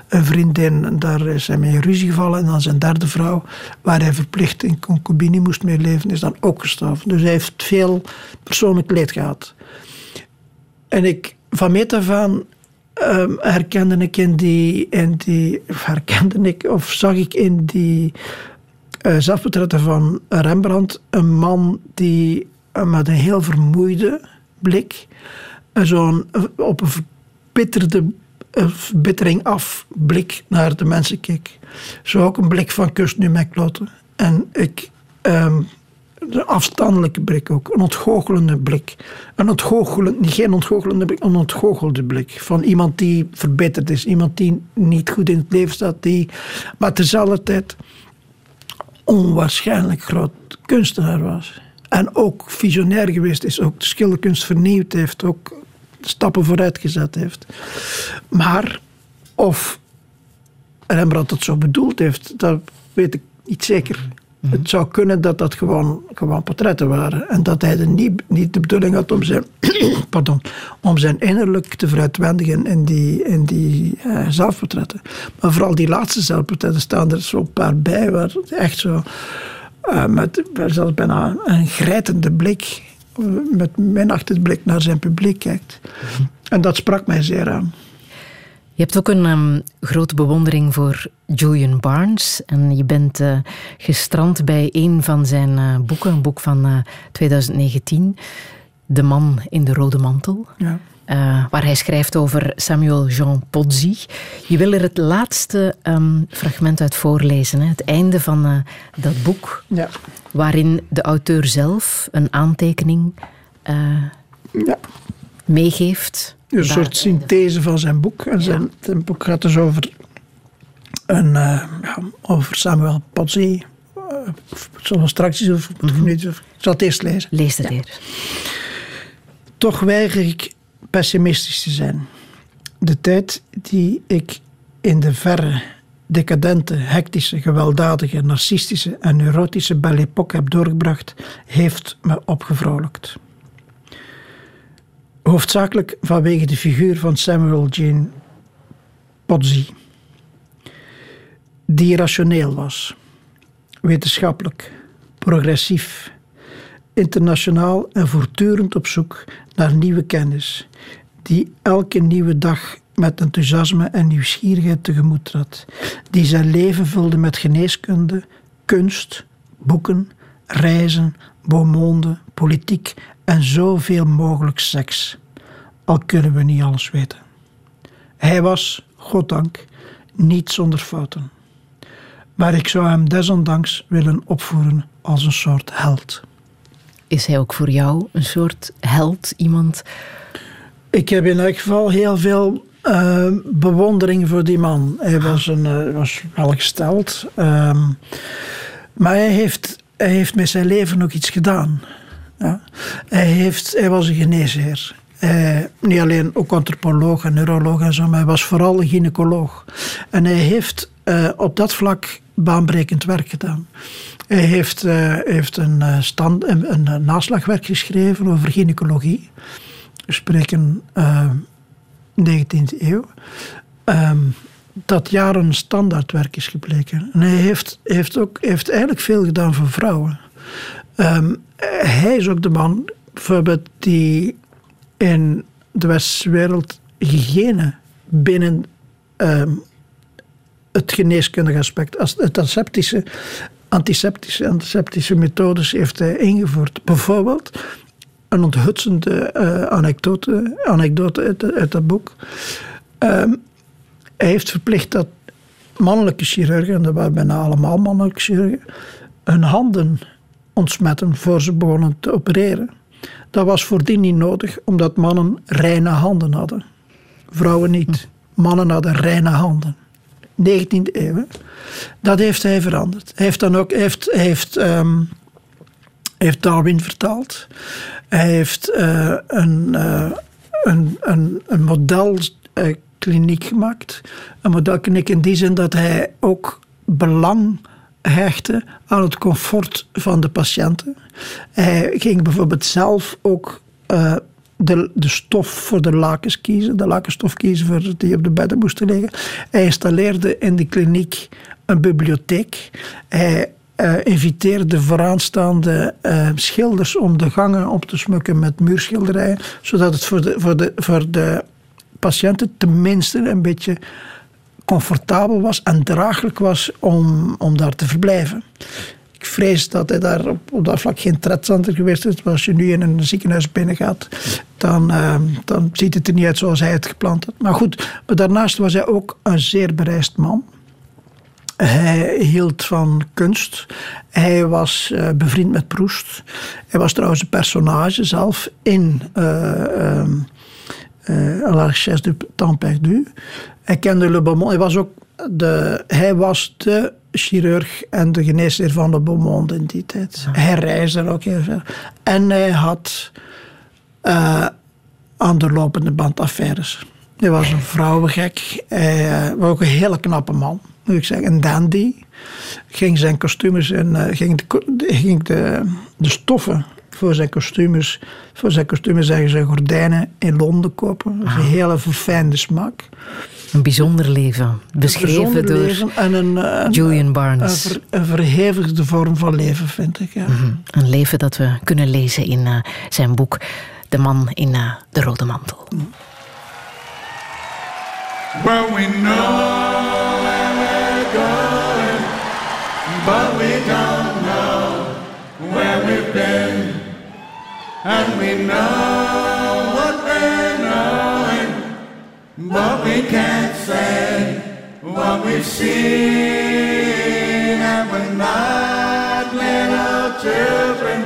een vriendin, en daar is hij mee in ruzie gevallen. En dan zijn derde vrouw, waar hij verplicht in concubine moest mee leven, is dan ook gestorven. Dus hij heeft veel persoonlijk leed gehad. En ik, van meet af aan, um, herkende ik in die, in die, of herkende ik, of zag ik in die eh, zelfportretten van Rembrandt een man die eh, met een heel vermoeide blik, eh, zo'n eh, op een verbitterde eh, verbittering af blik naar de mensen keek. Zo ook een blik van kust nu. En ik, ehm, een afstandelijke blik ook, een ontgoochelende blik. Een ontgoochelend, geen ontgoochelende blik, een ontgoochelde blik. Van iemand die verbitterd is, iemand die niet goed in het leven staat, die, maar tezelfde tijd onwaarschijnlijk groot kunstenaar was. En ook visionair geweest is, ook de schilderkunst vernieuwd heeft, ook stappen vooruit gezet heeft. Maar of Rembrandt het zo bedoeld heeft, dat weet ik niet zeker. Het zou kunnen dat dat gewoon, gewoon portretten waren. En dat hij de niet, niet de bedoeling had om zijn, [clears throat] pardon, om zijn innerlijk te veruitwendigen in die, in die eh, zelfportretten. Maar vooral die laatste zelfportretten staan er zo een paar bij, waar echt zo, eh, met zelfs bijna een grijtende blik, met minachtend blik naar zijn publiek kijkt. En dat sprak mij zeer aan. Je hebt ook een ehm, grote bewondering voor Julian Barnes. En je bent eh, gestrand bij een van zijn eh, boeken, een boek van eh, 2019, De man in de rode mantel. Ja. Eh, waar hij schrijft over Samuel Jean Pozzi. Je wil er het laatste ehm, fragment uit voorlezen, hè? het einde van eh, dat boek, Ja. waarin de auteur zelf een aantekening eh, Ja. meegeeft. Een Daar- soort synthese van zijn boek. En zijn, zijn boek gaat dus over, een, ja, over Samuel Pozzi. Zullen we straks of? Of- Ik zal het eerst lezen. Lees het eerst. Toch weiger ik pessimistisch te zijn. De tijd die ik in de verre, decadente, hectische, gewelddadige, narcistische en neurotische Belle Époque heb doorgebracht, heeft me opgevrolijkt. Hoofdzakelijk vanwege de figuur van Samuel Jane Pozzi, die rationeel was, wetenschappelijk, progressief, internationaal en voortdurend op zoek naar nieuwe kennis, die elke nieuwe dag met enthousiasme en nieuwsgierigheid tegemoet trad, die zijn leven vulde met geneeskunde, kunst, boeken, reizen, beaumonde, politiek en zoveel mogelijk seks. Al kunnen we niet alles weten. Hij was, goddank, niet zonder fouten. Maar ik zou hem desondanks willen opvoeren als een soort held. Is hij ook voor jou een soort held? Iemand Ik heb in elk geval heel veel eh, bewondering voor die man. Hij was, een, eh, was welgesteld. ehm, maar hij heeft, hij heeft met zijn leven ook iets gedaan. Ja. Hij, heeft, hij was een geneesheer. Niet alleen ook antropoloog en neuroloog en zo, maar hij was vooral een gynaecoloog. En hij heeft eh, op dat vlak baanbrekend werk gedaan. Hij heeft, eh, heeft een, stand, een, naslagwerk geschreven over gynaecologie. Spreken eh 19e eeuw. Ehm, dat jaren standaardwerk is gebleken. En hij heeft, heeft, ook, heeft eigenlijk veel gedaan voor vrouwen. Ehm, hij is ook de man bijvoorbeeld die in de westerse wereld hygiëne binnen ehm, het geneeskundige aspect, als het aseptische, antiseptische, antiseptische methodes heeft hij ingevoerd. Bijvoorbeeld een onthutsende eh, anekdote, anekdote uit, uit dat boek. Ehm, hij heeft verplicht dat mannelijke chirurgen, en dat waren bijna allemaal mannelijke chirurgen, hun handen ontsmetten voor ze begonnen te opereren. Dat was voordien niet nodig, omdat mannen reine handen hadden. Vrouwen niet. Mannen hadden reine handen. 19e eeuw. hè. Dat heeft hij veranderd. Hij heeft dan ook hij heeft, hij heeft, ehm, heeft Darwin vertaald. Hij heeft eh, een, eh, een, een, een modelkliniek gemaakt. Een modelkliniek in die zin dat hij ook belang hechtte aan het comfort van de patiënten. Hij ging bijvoorbeeld zelf ook eh, de, de stof voor de lakens kiezen, de lakenstof kiezen voor die op de bedden moesten liggen. Hij installeerde in de kliniek een bibliotheek. Hij eh, inviteerde vooraanstaande eh, schilders om de gangen op te smukken met muurschilderijen, zodat het voor de, voor de, voor de patiënten tenminste een beetje comfortabel was en draaglijk was om, om daar te verblijven. Ik vrees dat hij daar op, op dat vlak geen tredcenter geweest is. Maar Als je nu in een ziekenhuis binnengaat, dan, eh, dan ziet het er niet uit zoals hij het gepland had. Maar goed, maar daarnaast was hij ook een zeer bereisd man. Hij hield van kunst. Hij was eh, bevriend met Proest. Hij was trouwens een personage zelf in uh, um, uh, La Richesse du Temps Perdu. Hij kende Le Beaumont. Hij was ook de, hij was de chirurg en de geneesheer van Le Beaumont in die tijd. Hij reisde ook heel veel. En hij had aan de lopende band affaires. Hij was een vrouwengek. Hij uh, was ook een hele knappe man moet ik zeggen, een dandy. Ging zijn kostuums en uh, ging, de, ging de, de stoffen voor zijn kostuums, voor zijn kostuums zeggen ze gordijnen in Londen kopen. Dat is een hele verfijnde smaak. Een bijzonder leven, beschreven bijzonder door leven en een, een, Julian Barnes. Een, ver, een, verhevigde vorm van leven, vind ik. Ja. Mm -hmm. Een leven dat we kunnen lezen in uh, zijn boek De man in uh, de rode mantel. Mm. Well, we know where we're going, but we don't know where we've been, and we know what we're knowing, but we can't say what we've seen, and we're not little children,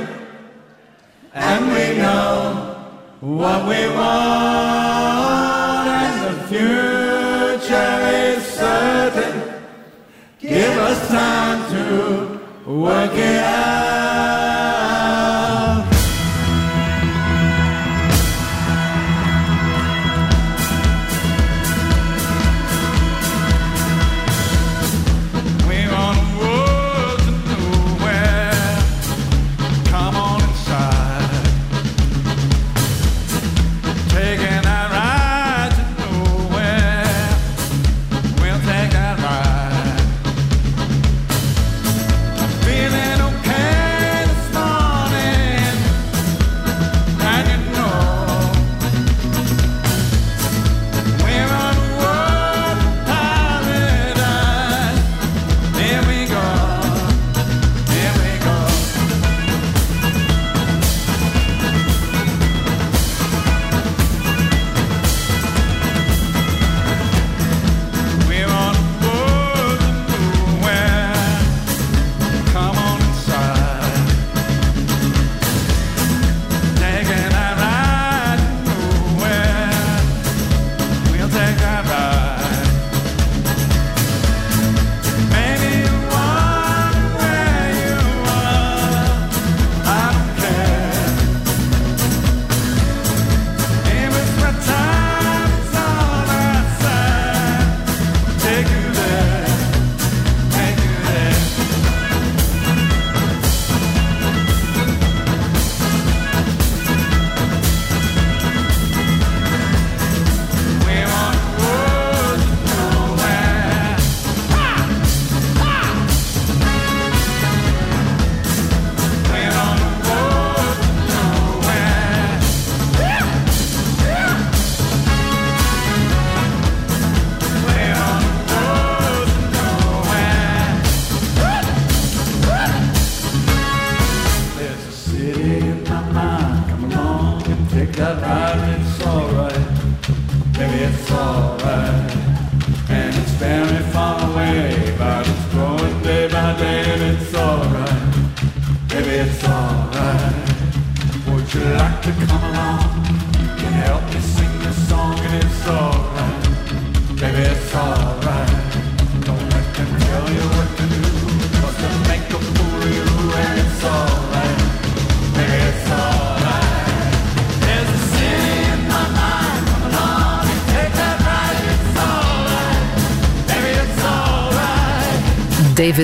and we know what we want, and the future Give us time to work it out.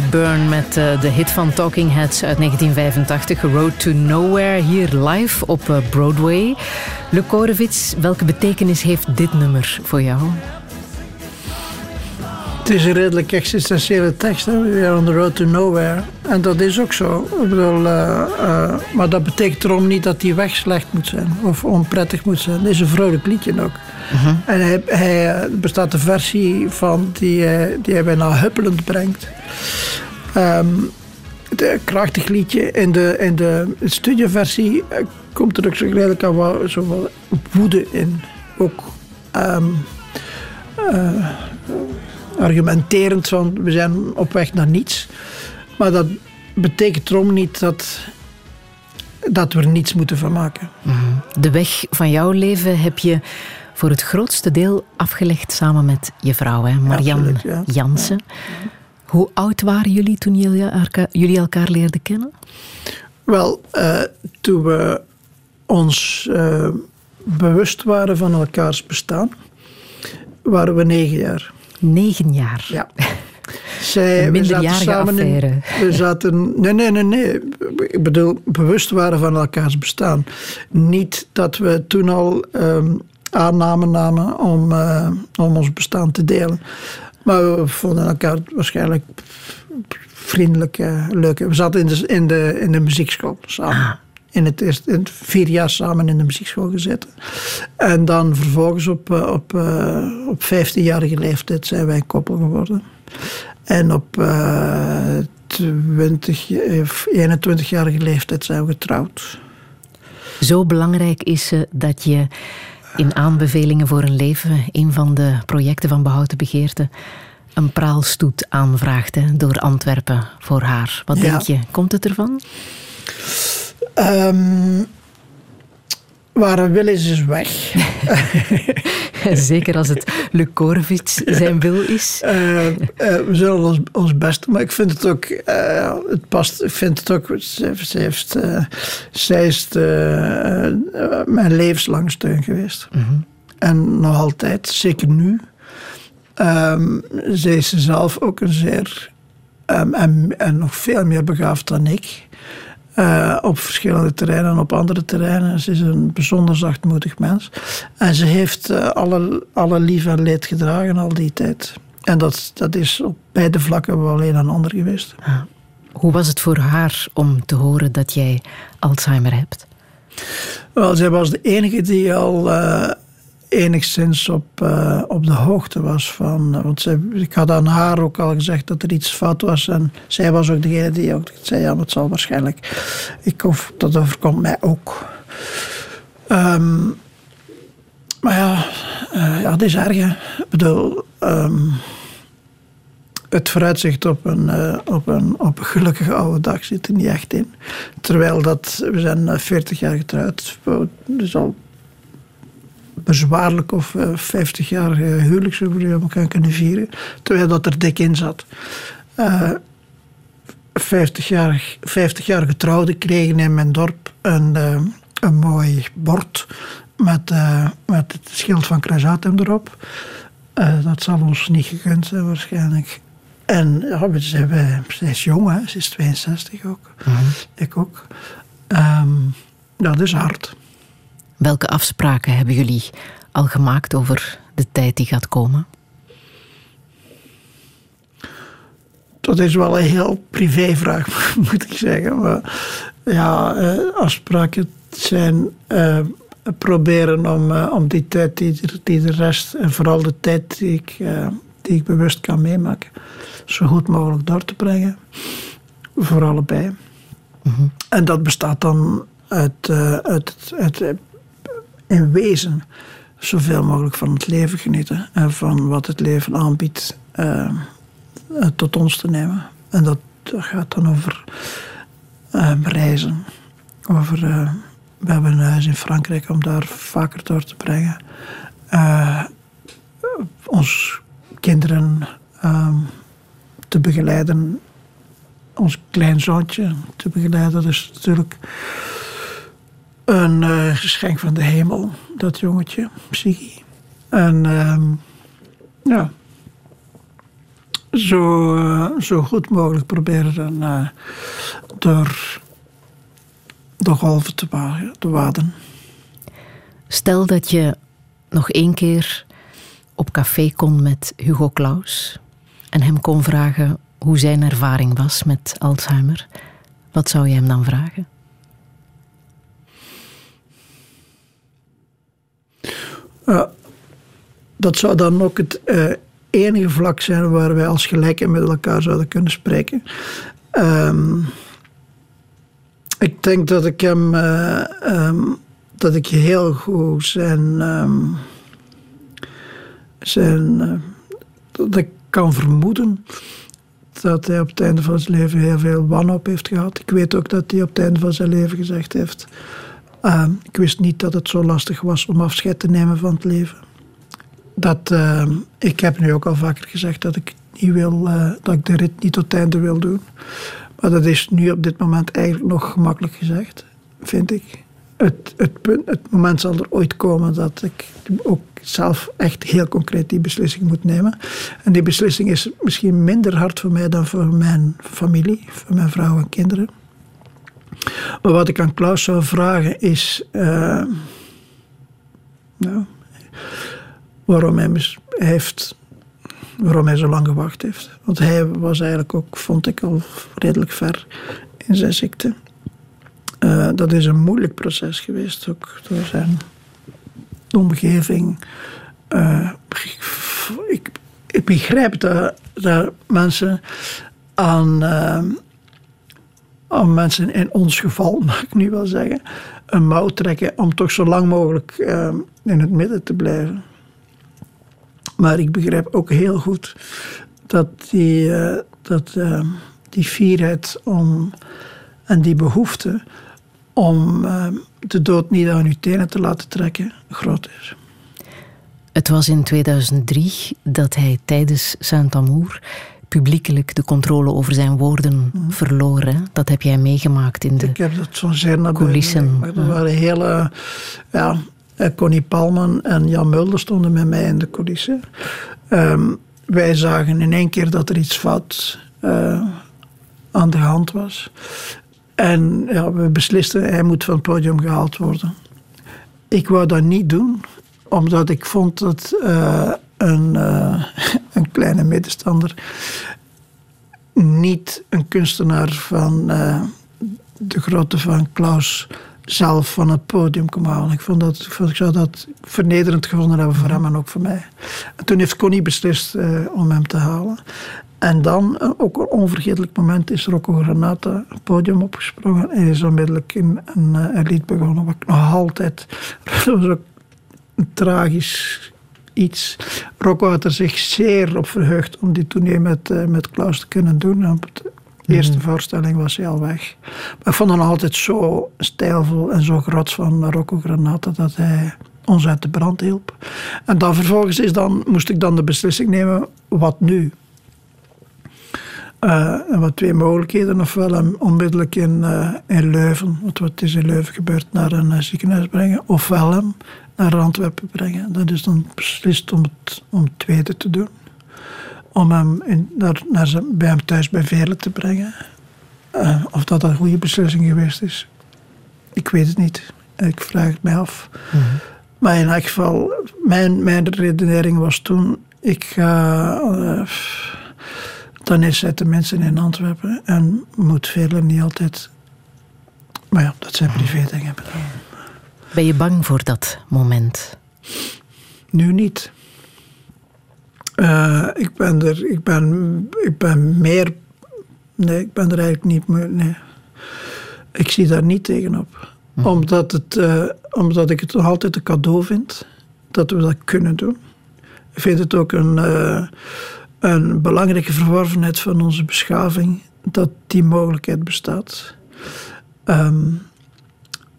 David met uh, de hit van Talking Heads uit 1985, Road to Nowhere, hier live op uh, Broadway. Luc Korevits, welke betekenis heeft dit nummer voor jou? Het is een redelijk existentiële tekst. Hè? We are on the road to nowhere. En dat is ook zo. Ik bedoel, eh, eh, maar dat betekent erom niet dat die weg slecht moet zijn. Of onprettig moet zijn. Het is een vrolijk liedje ook. En hij, eh, bestaat een versie van die, hij- die hij bijna huppelend brengt. Ehm, het is een krachtig liedje. In de, in de studioversie eh, komt er ook zo aan wat, woede in. Ook ehm, eh, argumenterend van we zijn op weg naar niets. Maar dat betekent erom niet dat, dat we er niets moeten van maken. De weg van jouw leven heb je voor het grootste deel afgelegd samen met je vrouw, hè? Marianne ja. Jansen. Hoe oud waren jullie toen jullie elkaar, jullie elkaar leerden kennen? Wel, eh, toen we ons eh, bewust waren van elkaars bestaan, waren we negen jaar. Negen jaar. Ja. Zij, we zaten samen in- we zaten. Nee, nee, nee, nee. Ik bedoel, bewust waren van elkaars bestaan. Niet dat we toen al ehm, aannamen namen om, eh, om ons bestaan te delen. Maar we vonden elkaar waarschijnlijk vriendelijk, eh, leuk. We zaten in de, in de, in de muziekschool samen. In het, eerste, in het vier jaar samen in de muziekschool gezeten. En dan vervolgens op, eh, op, op 15-jarige leeftijd zijn wij koppel geworden. En op 20, of 21-jarige leeftijd zijn we getrouwd. Zo belangrijk is ze dat je in aanbevelingen voor een leven, een van de projecten van Behouden Begeerte, een praalstoet aanvraagt hè, door Antwerpen voor haar. Wat Ja. denk je? Komt het ervan? Ehm, waar een wil is, is weg. [laughs] Zeker als het Luc Korevits zijn wil is. Eh, eh, we zullen ons, ons best doen, maar ik vind het ook, eh, het past, ik vind het ook, ze, ze heeft, zij is mijn levenslang steun geweest. En nog altijd, zeker nu. Ehm zij is zelf ook een zeer, ehm, en, en nog veel meer begaafd dan ik. Eh, op verschillende terreinen en op andere terreinen. Ze is een bijzonder zachtmoedig mens. En ze heeft eh, alle, alle lief en leed gedragen al die tijd. En dat, dat is op beide vlakken wel een en ander geweest. Hoe was het voor haar om te horen dat jij Alzheimer hebt? Wel, zij was de enige die al eh, enigszins op, eh, op de hoogte was van. want ik had aan haar ook al gezegd dat er iets fout was. En zij was ook degene die ook zei: ja, het zal waarschijnlijk. Ik hoef, dat overkomt mij ook. Ehm, maar ja, eh, ja, het is erg. Ik bedoel. ehm, het vooruitzicht op een, eh, op, een, op een gelukkige oude dag zit er niet echt in. Terwijl dat, we zijn eh, 40 jaar getrouwd. Dus al bezwaarlijk of eh, 50 jaar eh, huwelijksjubileum elkaar kunnen vieren. Terwijl dat er dik in zat. Eh 50 jaar, 50 jaar getrouwden kregen in mijn dorp een, eh, een mooi bord met, eh, met het schild van Kruisatem erop. Dat zal ons niet gegund zijn waarschijnlijk. En ja, we zijn, wij- zij is jong, hè? ze is 62 ook. Ik ook. Ehm, dat is hard. Welke afspraken hebben jullie al gemaakt over de tijd die gaat komen? Dat is wel een heel privévraag, [laughs] moet ik zeggen. Maar ja, eh, afspraken zijn eh, proberen om, eh, om die tijd die, die de rest, en vooral de tijd die ik, die ik bewust kan meemaken, zo goed mogelijk door te brengen. Voor allebei. En dat bestaat dan uit, uit, uit eh, in wezen zoveel mogelijk van het leven genieten en van wat het leven aanbiedt. eh, eh, tot ons te nemen. En dat gaat dan over eh, reizen. Over, eh, we hebben een huis in Frankrijk om daar vaker door te brengen. Ons kinderen ehm, te begeleiden. Ons kleinzoontje te begeleiden. Is natuurlijk een eh, geschenk van de hemel, dat jongetje, Psyche. En ehm, ja, zo, eh, zo goed mogelijk proberen eh, door de golven te, wa- te waden. Stel dat je nog één keer op café kon met Hugo Claus. en hem kon vragen hoe zijn ervaring was met Alzheimer, wat zou je hem dan vragen? Ja, dat zou dan ook het eh, enige vlak zijn waar wij als gelijken met elkaar zouden kunnen spreken. Ehm, ik denk dat ik hem, eh, ehm, dat ik heel goed zijn, ehm, zijn dat ik kan vermoeden dat hij op het einde van zijn leven heel veel wanhoop heeft gehad. Ik weet ook dat hij op het einde van zijn leven gezegd heeft: ehm, ik wist niet dat het zo lastig was om afscheid te nemen van het leven. Dat, ehm, ik heb nu ook al vaker gezegd dat ik, niet wil, eh, dat ik de rit niet tot het einde wil doen. Maar dat is nu op dit moment eigenlijk nog gemakkelijk gezegd, vind ik. Het, het, punt, het moment zal er ooit komen dat ik ook zelf echt heel concreet die beslissing moet nemen. En die beslissing is misschien minder hard voor mij dan voor mijn familie, voor mijn vrouw en kinderen. Maar wat ik aan Klaus zou vragen is. eh, nou, waarom hij, heeft, waarom hij zo lang gewacht heeft. Want hij was eigenlijk ook, vond ik, al redelijk ver in zijn ziekte. Eh, dat is een moeilijk proces geweest, ook door zijn omgeving. Eh, ik, ik begrijp dat, dat mensen aan, eh, aan mensen in ons geval, [laughs] mag ik nu wel zeggen, een mouw trekken om toch zo lang mogelijk eh, in het midden te blijven. Maar ik begrijp ook heel goed dat die, eh, dat, eh, die fierheid om, en die behoefte om de dood niet aan uw tenen te laten trekken groot is. Het was in 2003 dat hij tijdens Saint-Amour publiekelijk de controle over zijn woorden verloor. Hè? Dat heb jij meegemaakt in de Ik heb dat zo zeer naar coulissen. Er waren hele... Ja, eh, Connie Palman en Jan Mulder stonden met mij in de coulissen. Ehm, wij zagen in één keer dat er iets fout eh, aan de hand was. En ja, we beslisten, hij moet van het podium gehaald worden. Ik wou dat niet doen, omdat ik vond dat eh, een, eh, [laughs] een kleine middenstander niet een kunstenaar van eh, de grootte van Klaus zelf van het podium kon halen. Ik, vond dat, ik zou dat vernederend gevonden hebben voor hem en ook voor mij. En toen heeft Connie beslist eh, om hem te halen. En dan, ook een onvergetelijk moment, is Rocco Granata het podium opgesprongen en is onmiddellijk in een, lied begonnen. Wat ik nog altijd... [laughs] Dat was ook een tragisch iets. Rocco had er zich zeer op verheugd om die tournee met, eh, met Klaus te kunnen doen. En op de eerste voorstelling was hij al weg. Maar ik vond hem altijd zo stijlvol en zo groot van Rocco Granata dat hij ons uit de brand hielp. En dan vervolgens is dan, moest ik dan de beslissing nemen, wat nu? En wat twee mogelijkheden. Ofwel hem onmiddellijk in, eh, in Leuven, want wat is in Leuven gebeurd, naar een eh, ziekenhuis brengen. Ofwel hem naar Antwerpen brengen. Dat is dan beslist om het, om het tweede te doen. Om hem in, naar, naar zijn, bij hem thuis bij Velen te brengen. Eh, of dat een goede beslissing geweest is, ik weet het niet. Ik vraag het mij af. Maar in elk geval, mijn, mijn redenering was toen: ik ga. eh, dan is het de mensen in Antwerpen en moet velen niet altijd. Maar ja, dat zijn privé dingen. Ben je bang voor dat moment? Nu niet. Eh, ik, ben er, ik, ben, ik ben meer. Nee, ik ben er eigenlijk niet meer. Nee. Ik zie daar niet tegenop. Omdat, het, eh, omdat ik het nog altijd een cadeau vind dat we dat kunnen doen. Ik vind het ook een, eh, een belangrijke verworvenheid van onze beschaving dat die mogelijkheid bestaat. Ehm,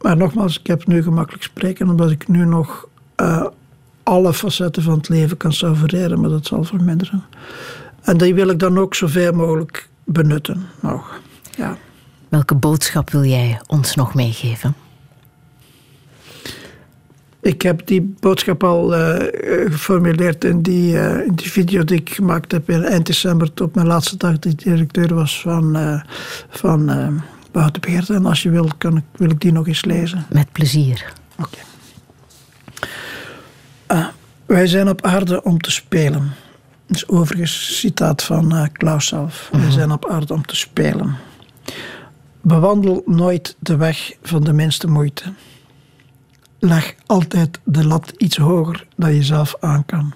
maar nogmaals, ik heb nu gemakkelijk spreken omdat ik nu nog eh, alle facetten van het leven kan savoureren, maar dat zal verminderen. En die wil ik dan ook zoveel mogelijk benutten. Nog. Ja. Welke boodschap wil jij ons nog meegeven? Ik heb die boodschap al eh, geformuleerd in die, eh, in die video die ik gemaakt heb in eind december, op mijn laatste dag ik directeur was van, van Wouter Beert. En als je wil, kan ik, wil ik die nog eens lezen. Met plezier. Wij zijn op aarde om te spelen. is overigens citaat van eh, Klaus zelf. We zijn op aarde om te spelen. Bewandel nooit de weg van de minste moeite. Leg altijd de lat iets hoger dan je zelf aan kan.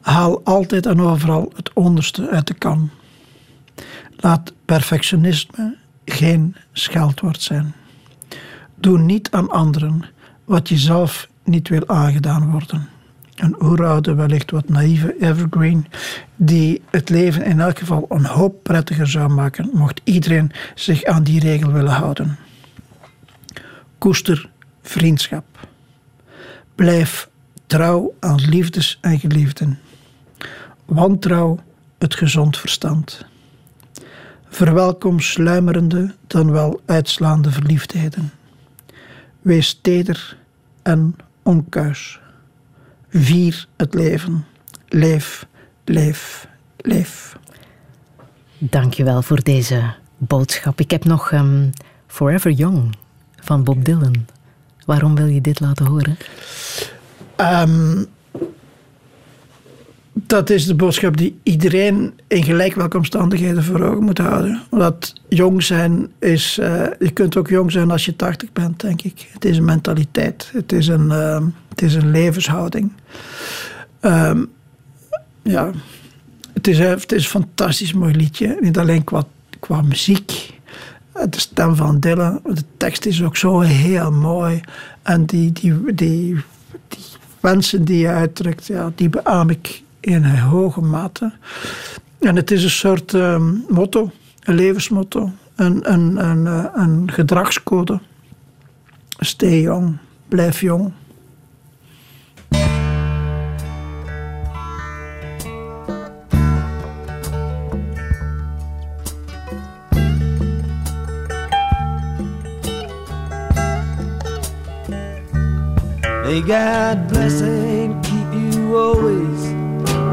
Haal altijd en overal het onderste uit de kan. Laat perfectionisme geen scheldwoord zijn. Doe niet aan anderen wat je zelf niet wil aangedaan worden. Een oeroude, wellicht wat naïeve evergreen, die het leven in elk geval een hoop prettiger zou maken, mocht iedereen zich aan die regel willen houden. Koester vriendschap. Blijf trouw aan liefdes en geliefden. Wantrouw het gezond verstand. Verwelkom sluimerende dan wel uitslaande verliefdheden. Wees teder en onkuis. Vier het leven. Leef, leef, leef. Dankjewel voor deze boodschap. Ik heb nog ehm, Forever Young van Bob Dylan. Waarom wil je dit laten horen? Ehm, dat is de boodschap die iedereen in gelijk welke omstandigheden voor ogen moet houden. Want jong zijn is. eh, je kunt ook jong zijn als je 80 bent, denk ik. Het is een mentaliteit. Het is een, ehm, het is een levenshouding. Ehm, ja, het is, het is een fantastisch mooi liedje. Niet alleen qua, qua muziek. De stem van Dylan. De tekst is ook zo heel mooi. En die, die, die, die wensen die je uitdrukt, ja, die beaam ik in hoge mate. En het is een soort ehm, motto, een levensmotto, een, een, een, eh, een gedragscode. Stay young, blijf jong. May God bless and keep you always.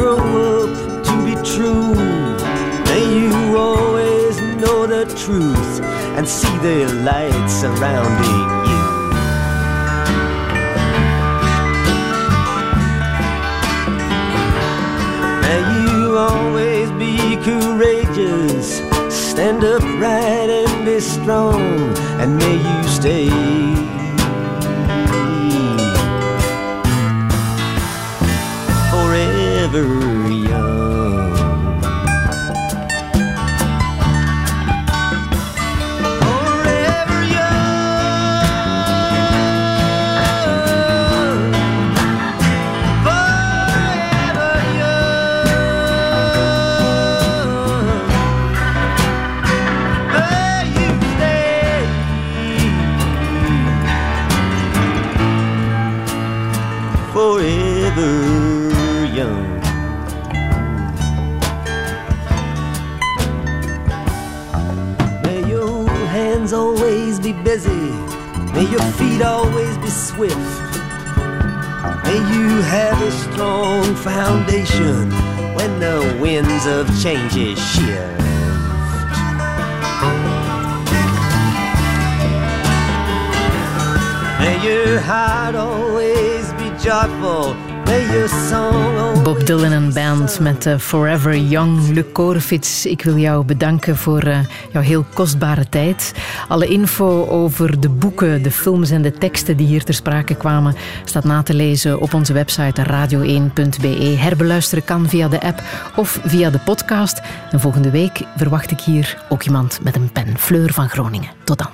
Grow up to be true. May you always know the truth and see the light surrounding you. May you always be courageous, stand upright and be strong, and may you stay. Forever May your feet always be swift. May you have a strong foundation when the winds of change shift. May your heart always be joyful. Bob Dylan en Band met uh, Forever Young. Luc Korefits, ik wil jou bedanken voor uh, jouw heel kostbare tijd. Alle info over de boeken, de films en de teksten die hier ter sprake kwamen staat na te lezen op onze website radio1.be. Herbeluisteren kan via de app of via de podcast. En volgende week verwacht ik hier ook iemand met een pen. Fleur van Groningen. Tot dan.